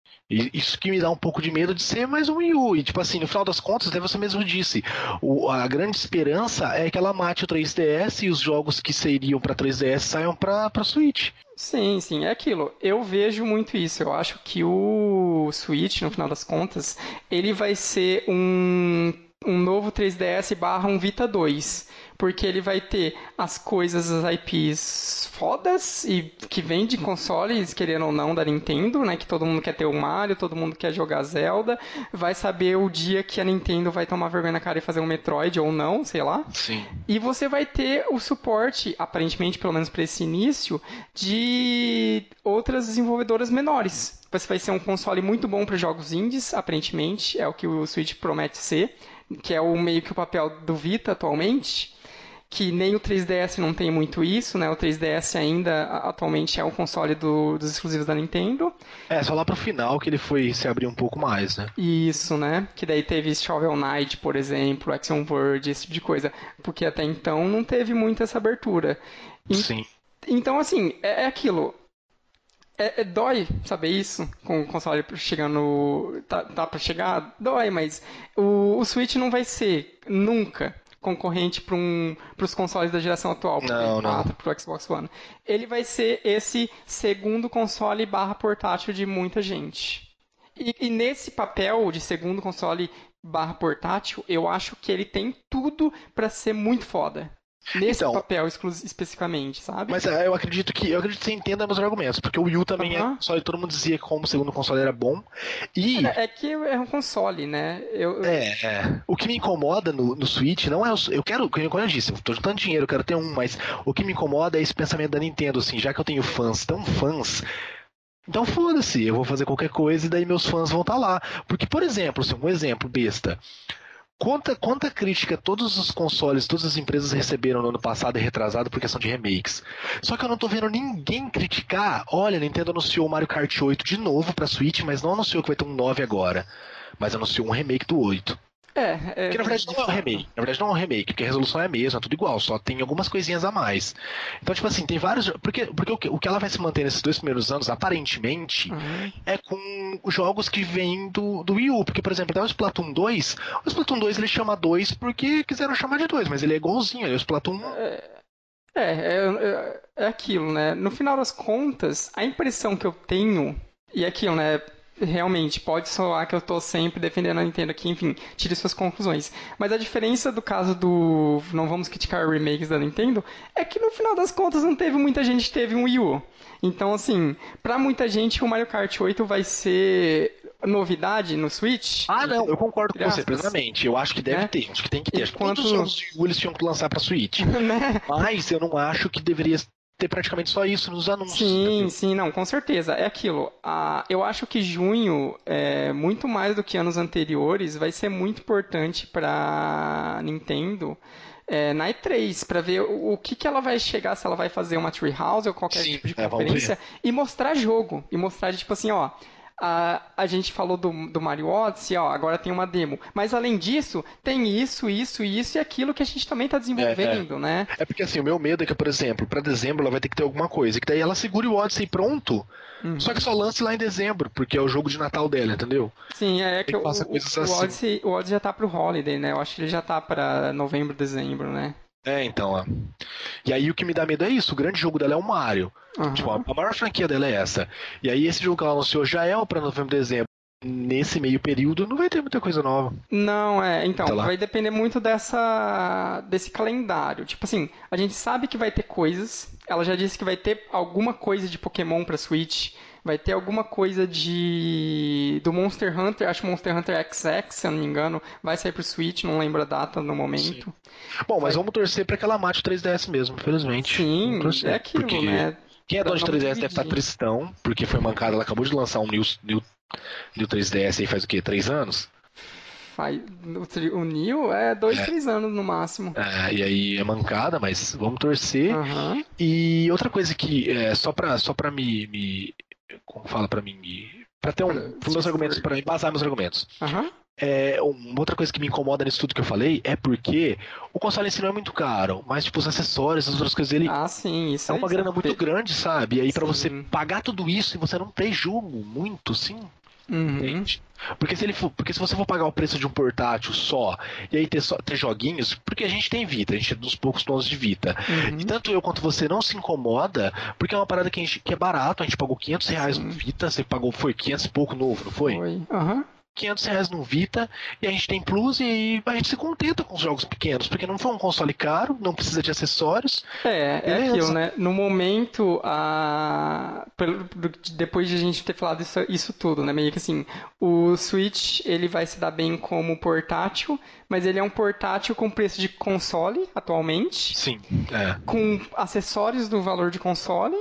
Isso que me dá um pouco de medo de ser mais um Wii U. E, tipo assim, no final das contas, até você mesmo disse, o, a grande esperança é que ela mate o 3DS e os jogos que seriam para 3DS saiam para Switch. Sim, sim, é aquilo. Eu vejo muito isso. Eu acho que o Switch, no final das contas, ele vai ser um, um novo 3DS barra um Vita 2 porque ele vai ter as coisas, as IPs fodas e que vem de consoles, querendo ou não, da Nintendo, né? Que todo mundo quer ter o Mario, todo mundo quer jogar Zelda. Vai saber o dia que a Nintendo vai tomar vergonha na cara e fazer um Metroid ou não, sei lá. Sim. E você vai ter o suporte, aparentemente, pelo menos para esse início, de outras desenvolvedoras menores. Você vai ser um console muito bom para jogos indies, aparentemente, é o que o Switch promete ser, que é o meio que o papel do Vita atualmente que nem o 3DS não tem muito isso, né? O 3DS ainda atualmente é um console do, dos exclusivos da Nintendo. É, só lá pro final que ele foi se abrir um pouco mais, né? Isso, né? Que daí teve Shovel Knight, por exemplo, Action Verge, esse tipo de coisa. Porque até então não teve muito essa abertura. E, Sim. Então, assim, é, é aquilo. É, é, dói saber isso, com o console chegando. Tá, tá pra chegar? Dói, mas o, o Switch não vai ser nunca concorrente para um, os consoles da geração atual, para o 4, para o Xbox One. Ele vai ser esse segundo console barra portátil de muita gente. E, e nesse papel de segundo console barra portátil, eu acho que ele tem tudo para ser muito foda. Nesse então, papel especificamente, sabe? Mas é, eu acredito que eu acredito que você entenda meus argumentos, porque o Wii U também é console, todo mundo dizia que como segundo console era bom. E é, é que é um console, né? Eu, é, é, o que me incomoda no, no Switch não é o, eu quero, como eu disse, eu tô juntando dinheiro, eu quero ter um, mas o que me incomoda é esse pensamento da Nintendo, assim, já que eu tenho fãs tão fãs, então foda-se, eu vou fazer qualquer coisa e daí meus fãs vão estar tá lá. Porque, por exemplo, assim, um exemplo besta. Quanta, quanta crítica todos os consoles, todas as empresas receberam no ano passado e retrasado por questão de remakes. Só que eu não tô vendo ninguém criticar. Olha, a Nintendo anunciou o Mario Kart 8 de novo pra Switch, mas não anunciou que vai ter um 9 agora. Mas anunciou um remake do 8. É, é. Que na verdade não é um remake. Na verdade não é um remake, porque a resolução é a mesma, é tudo igual, só tem algumas coisinhas a mais. Então, tipo assim, tem vários. Porque, porque o, que, o que ela vai se manter nesses dois primeiros anos, aparentemente, uhum. é com jogos que vêm do, do Wii U. Porque, por exemplo, até o Splatoon 2, o Splatoon 2 ele chama 2 porque quiseram chamar de 2, mas ele é igualzinho, ele é o Splatoon. É... É, é, é aquilo, né? No final das contas, a impressão que eu tenho, e é aquilo, né? Realmente pode soar que eu estou sempre defendendo a Nintendo aqui, enfim, tire suas conclusões. Mas a diferença do caso do não vamos criticar remakes da Nintendo é que no final das contas não teve muita gente que teve um Wii U. Então, assim, para muita gente o Mario Kart 8 vai ser novidade no Switch. Ah, não, eu concordo com você plenamente. Eu acho que deve né? ter, acho que tem que ter. Enquanto... Todos os jogos de Wii eles tinham que lançar para Switch. né? Mas eu não acho que deveria ter praticamente só isso nos anúncios. Sim, sim, não, com certeza. É aquilo. Ah, eu acho que junho, é, muito mais do que anos anteriores, vai ser muito importante para Nintendo. É, na E3, para ver o, o, que, que ela vai chegar, se ela vai fazer uma Treehouse ou qualquer Sim, tipo de é, conferência, e mostrar jogo. E mostrar, tipo assim, ó, a, a gente falou do, do Mario Odyssey, ó, agora tem uma demo. Mas além disso, tem isso, isso, isso e aquilo que a gente também está desenvolvendo, é, é. né? É porque assim, o meu medo é que, por exemplo, para dezembro ela vai ter que ter alguma coisa, que daí ela segure o Odyssey pronto, uhum. só que só lance lá em dezembro, porque é o jogo de Natal dela, entendeu? Sim, é que, que o, o, assim. o, Odyssey, o Odyssey já tá pro Holiday, né? Eu acho que ele já tá para novembro, dezembro, né? É, então, ó. E aí o que me dá medo é isso, o grande jogo dela é o Mario. Uhum. Tipo, a maior franquia dela é essa. E aí esse jogo que ela anunciou já é para novembro, dezembro. Nesse meio período não vai ter muita coisa nova. Não, é, então, tá vai depender muito dessa desse calendário. Tipo assim, a gente sabe que vai ter coisas. Ela já disse que vai ter alguma coisa de Pokémon para Switch vai ter alguma coisa de do Monster Hunter, acho Monster Hunter XX, se eu não me engano, vai sair pro Switch, não lembro a data no momento. Sim. Bom, mas vai... vamos torcer para que ela mate o 3DS mesmo, infelizmente. Sim, é aquilo, porque... né? Quem é dono de 3DS deve estar tristão, porque foi mancada, ela acabou de lançar um New, New, New 3DS aí faz o quê? Três anos? Faz, o, o Neo é dois, é. três anos no máximo. É, e aí é mancada, mas vamos torcer. Uhum. E outra coisa que, é, só pra, só pra me, me. Como fala pra mim? Pra ter um. Pra meus argumentos, pra embasar meus argumentos. Uhum. É, uma outra coisa que me incomoda nisso tudo que eu falei é porque o console em si não é muito caro, mas tipo os acessórios, as outras coisas ele ah, sim, isso é uma grana muito grande, sabe? E aí para você pagar tudo isso e você não ter jogo muito, sim. Uhum. Porque se ele for, porque se você for pagar o preço de um portátil só e aí ter, só, ter joguinhos, porque a gente tem Vita, a gente é dos poucos donos de Vita. Uhum. E tanto eu quanto você não se incomoda, porque é uma parada que, gente, que é barato, a gente pagou 500 reais no Vita, você pagou, foi 500 e pouco novo, não foi? Foi, aham. Uhum. 500 reais no Vita e a gente tem Plus e a gente se contenta com os jogos pequenos, porque não foi um console caro, não precisa de acessórios. É, é aquilo, né? No momento, a... depois de a gente ter falado isso, isso tudo, né? Meio que assim, o Switch ele vai se dar bem como portátil, mas ele é um portátil com preço de console atualmente. Sim, é. Com acessórios do valor de console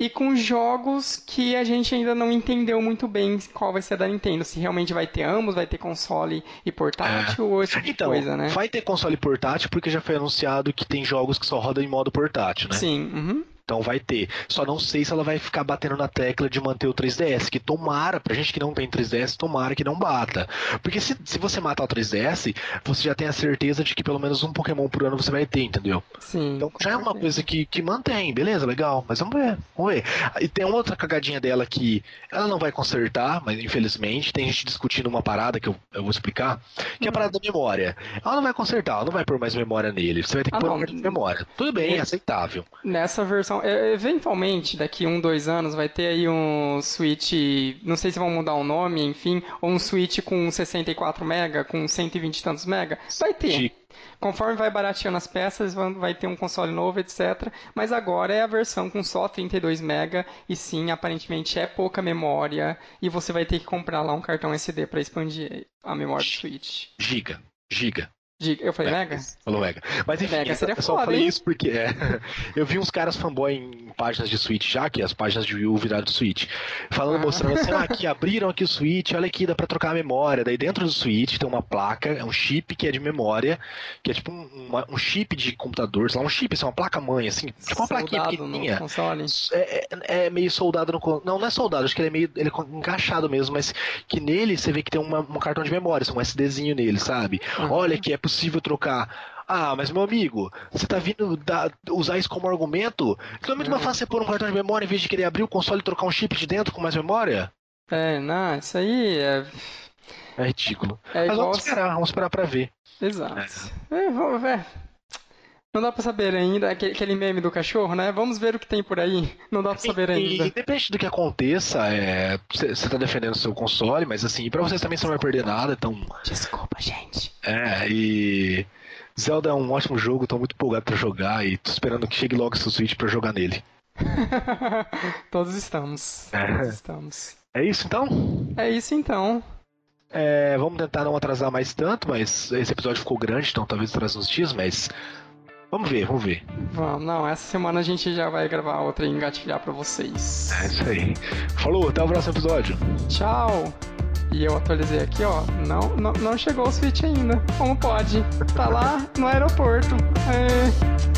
e com jogos que a gente ainda não entendeu muito bem qual vai ser da Nintendo. Se realmente vai ter ambos, vai ter console e portátil é. ou esse tipo então, de coisa, né? Vai ter console portátil porque já foi anunciado que tem jogos que só rodam em modo portátil, né? Sim. Uhum. Então vai ter. Só não sei se ela vai ficar batendo na tecla de manter o 3DS, que tomara, pra gente que não tem 3DS, tomara que não bata. Porque se, se você matar o 3DS, você já tem a certeza de que pelo menos um Pokémon por ano você vai ter, entendeu? Sim. Então já é uma coisa que, que mantém, beleza, legal. Mas vamos ver, vamos ver. E tem outra cagadinha dela que ela não vai consertar, mas infelizmente, tem gente discutindo uma parada que eu, eu vou explicar, que é a hum. parada da memória. Ela não vai consertar, ela não vai pôr mais memória nele. Você vai ter que ah, pôr mais memória. Tudo bem, é aceitável. Nessa versão é, eventualmente, daqui um, dois anos, vai ter aí um Switch, não sei se vão mudar o nome, enfim, ou um Switch com 64 MB, com 120 e tantos MB. Vai ter. Conforme vai barateando as peças, vai ter um console novo, etc. Mas agora é a versão com só 32 MB e sim, aparentemente é pouca memória e você vai ter que comprar lá um cartão SD para expandir a memória do Switch. Giga, giga. Eu falei Mega? Falou Mega. Mas enfim, Mega seria eu só foda, falei hein? isso porque é, eu vi uns caras fanboy em páginas de Switch já, que as páginas de Wii U viraram de Switch, falando, ah. mostrando assim, ah, aqui abriram aqui o Switch, olha aqui, dá pra trocar a memória. Daí dentro do Switch tem uma placa, é um chip que é de memória, que é tipo um, uma, um chip de computador, sei lá, um chip, assim, uma placa-mãe, assim, tipo uma soldado plaquinha pequenininha. É, é, é, meio soldado no. Não, não é soldado, acho que ele é meio ele é encaixado mesmo, mas que nele você vê que tem uma, um cartão de memória, assim, um SDzinho nele, sabe? Uhum. Olha que é possível trocar ah, mas meu amigo, você tá vindo da, usar isso como argumento? Então é muito mais fácil você pôr um cartão de memória em vez de querer abrir o console e trocar um chip de dentro com mais memória? É, não, isso aí é. É ridículo. É mas vamos esperar, vamos esperar pra ver. Exato. É. É, vamos ver. Não dá pra saber ainda, aquele meme do cachorro, né? Vamos ver o que tem por aí. Não dá pra saber ainda. E, independente do que aconteça, você é, tá defendendo o seu console, mas assim, pra vocês também você não vai perder nada, então. Desculpa, gente. É, e. Zelda é um ótimo jogo, tô muito empolgado pra jogar e tô esperando que chegue logo seu Switch pra jogar nele. Todos estamos. É. Todos estamos. É isso então? É isso então. É, vamos tentar não atrasar mais tanto, mas esse episódio ficou grande, então talvez atrase uns dias, mas Vamos ver, vamos ver. Vamos, não, essa semana a gente já vai gravar outra e engatilhar pra vocês. É isso aí. Falou, até o próximo episódio. Tchau. E eu atualizei aqui, ó. Não, não, não chegou o Switch ainda. Como pode? Tá lá no aeroporto. É...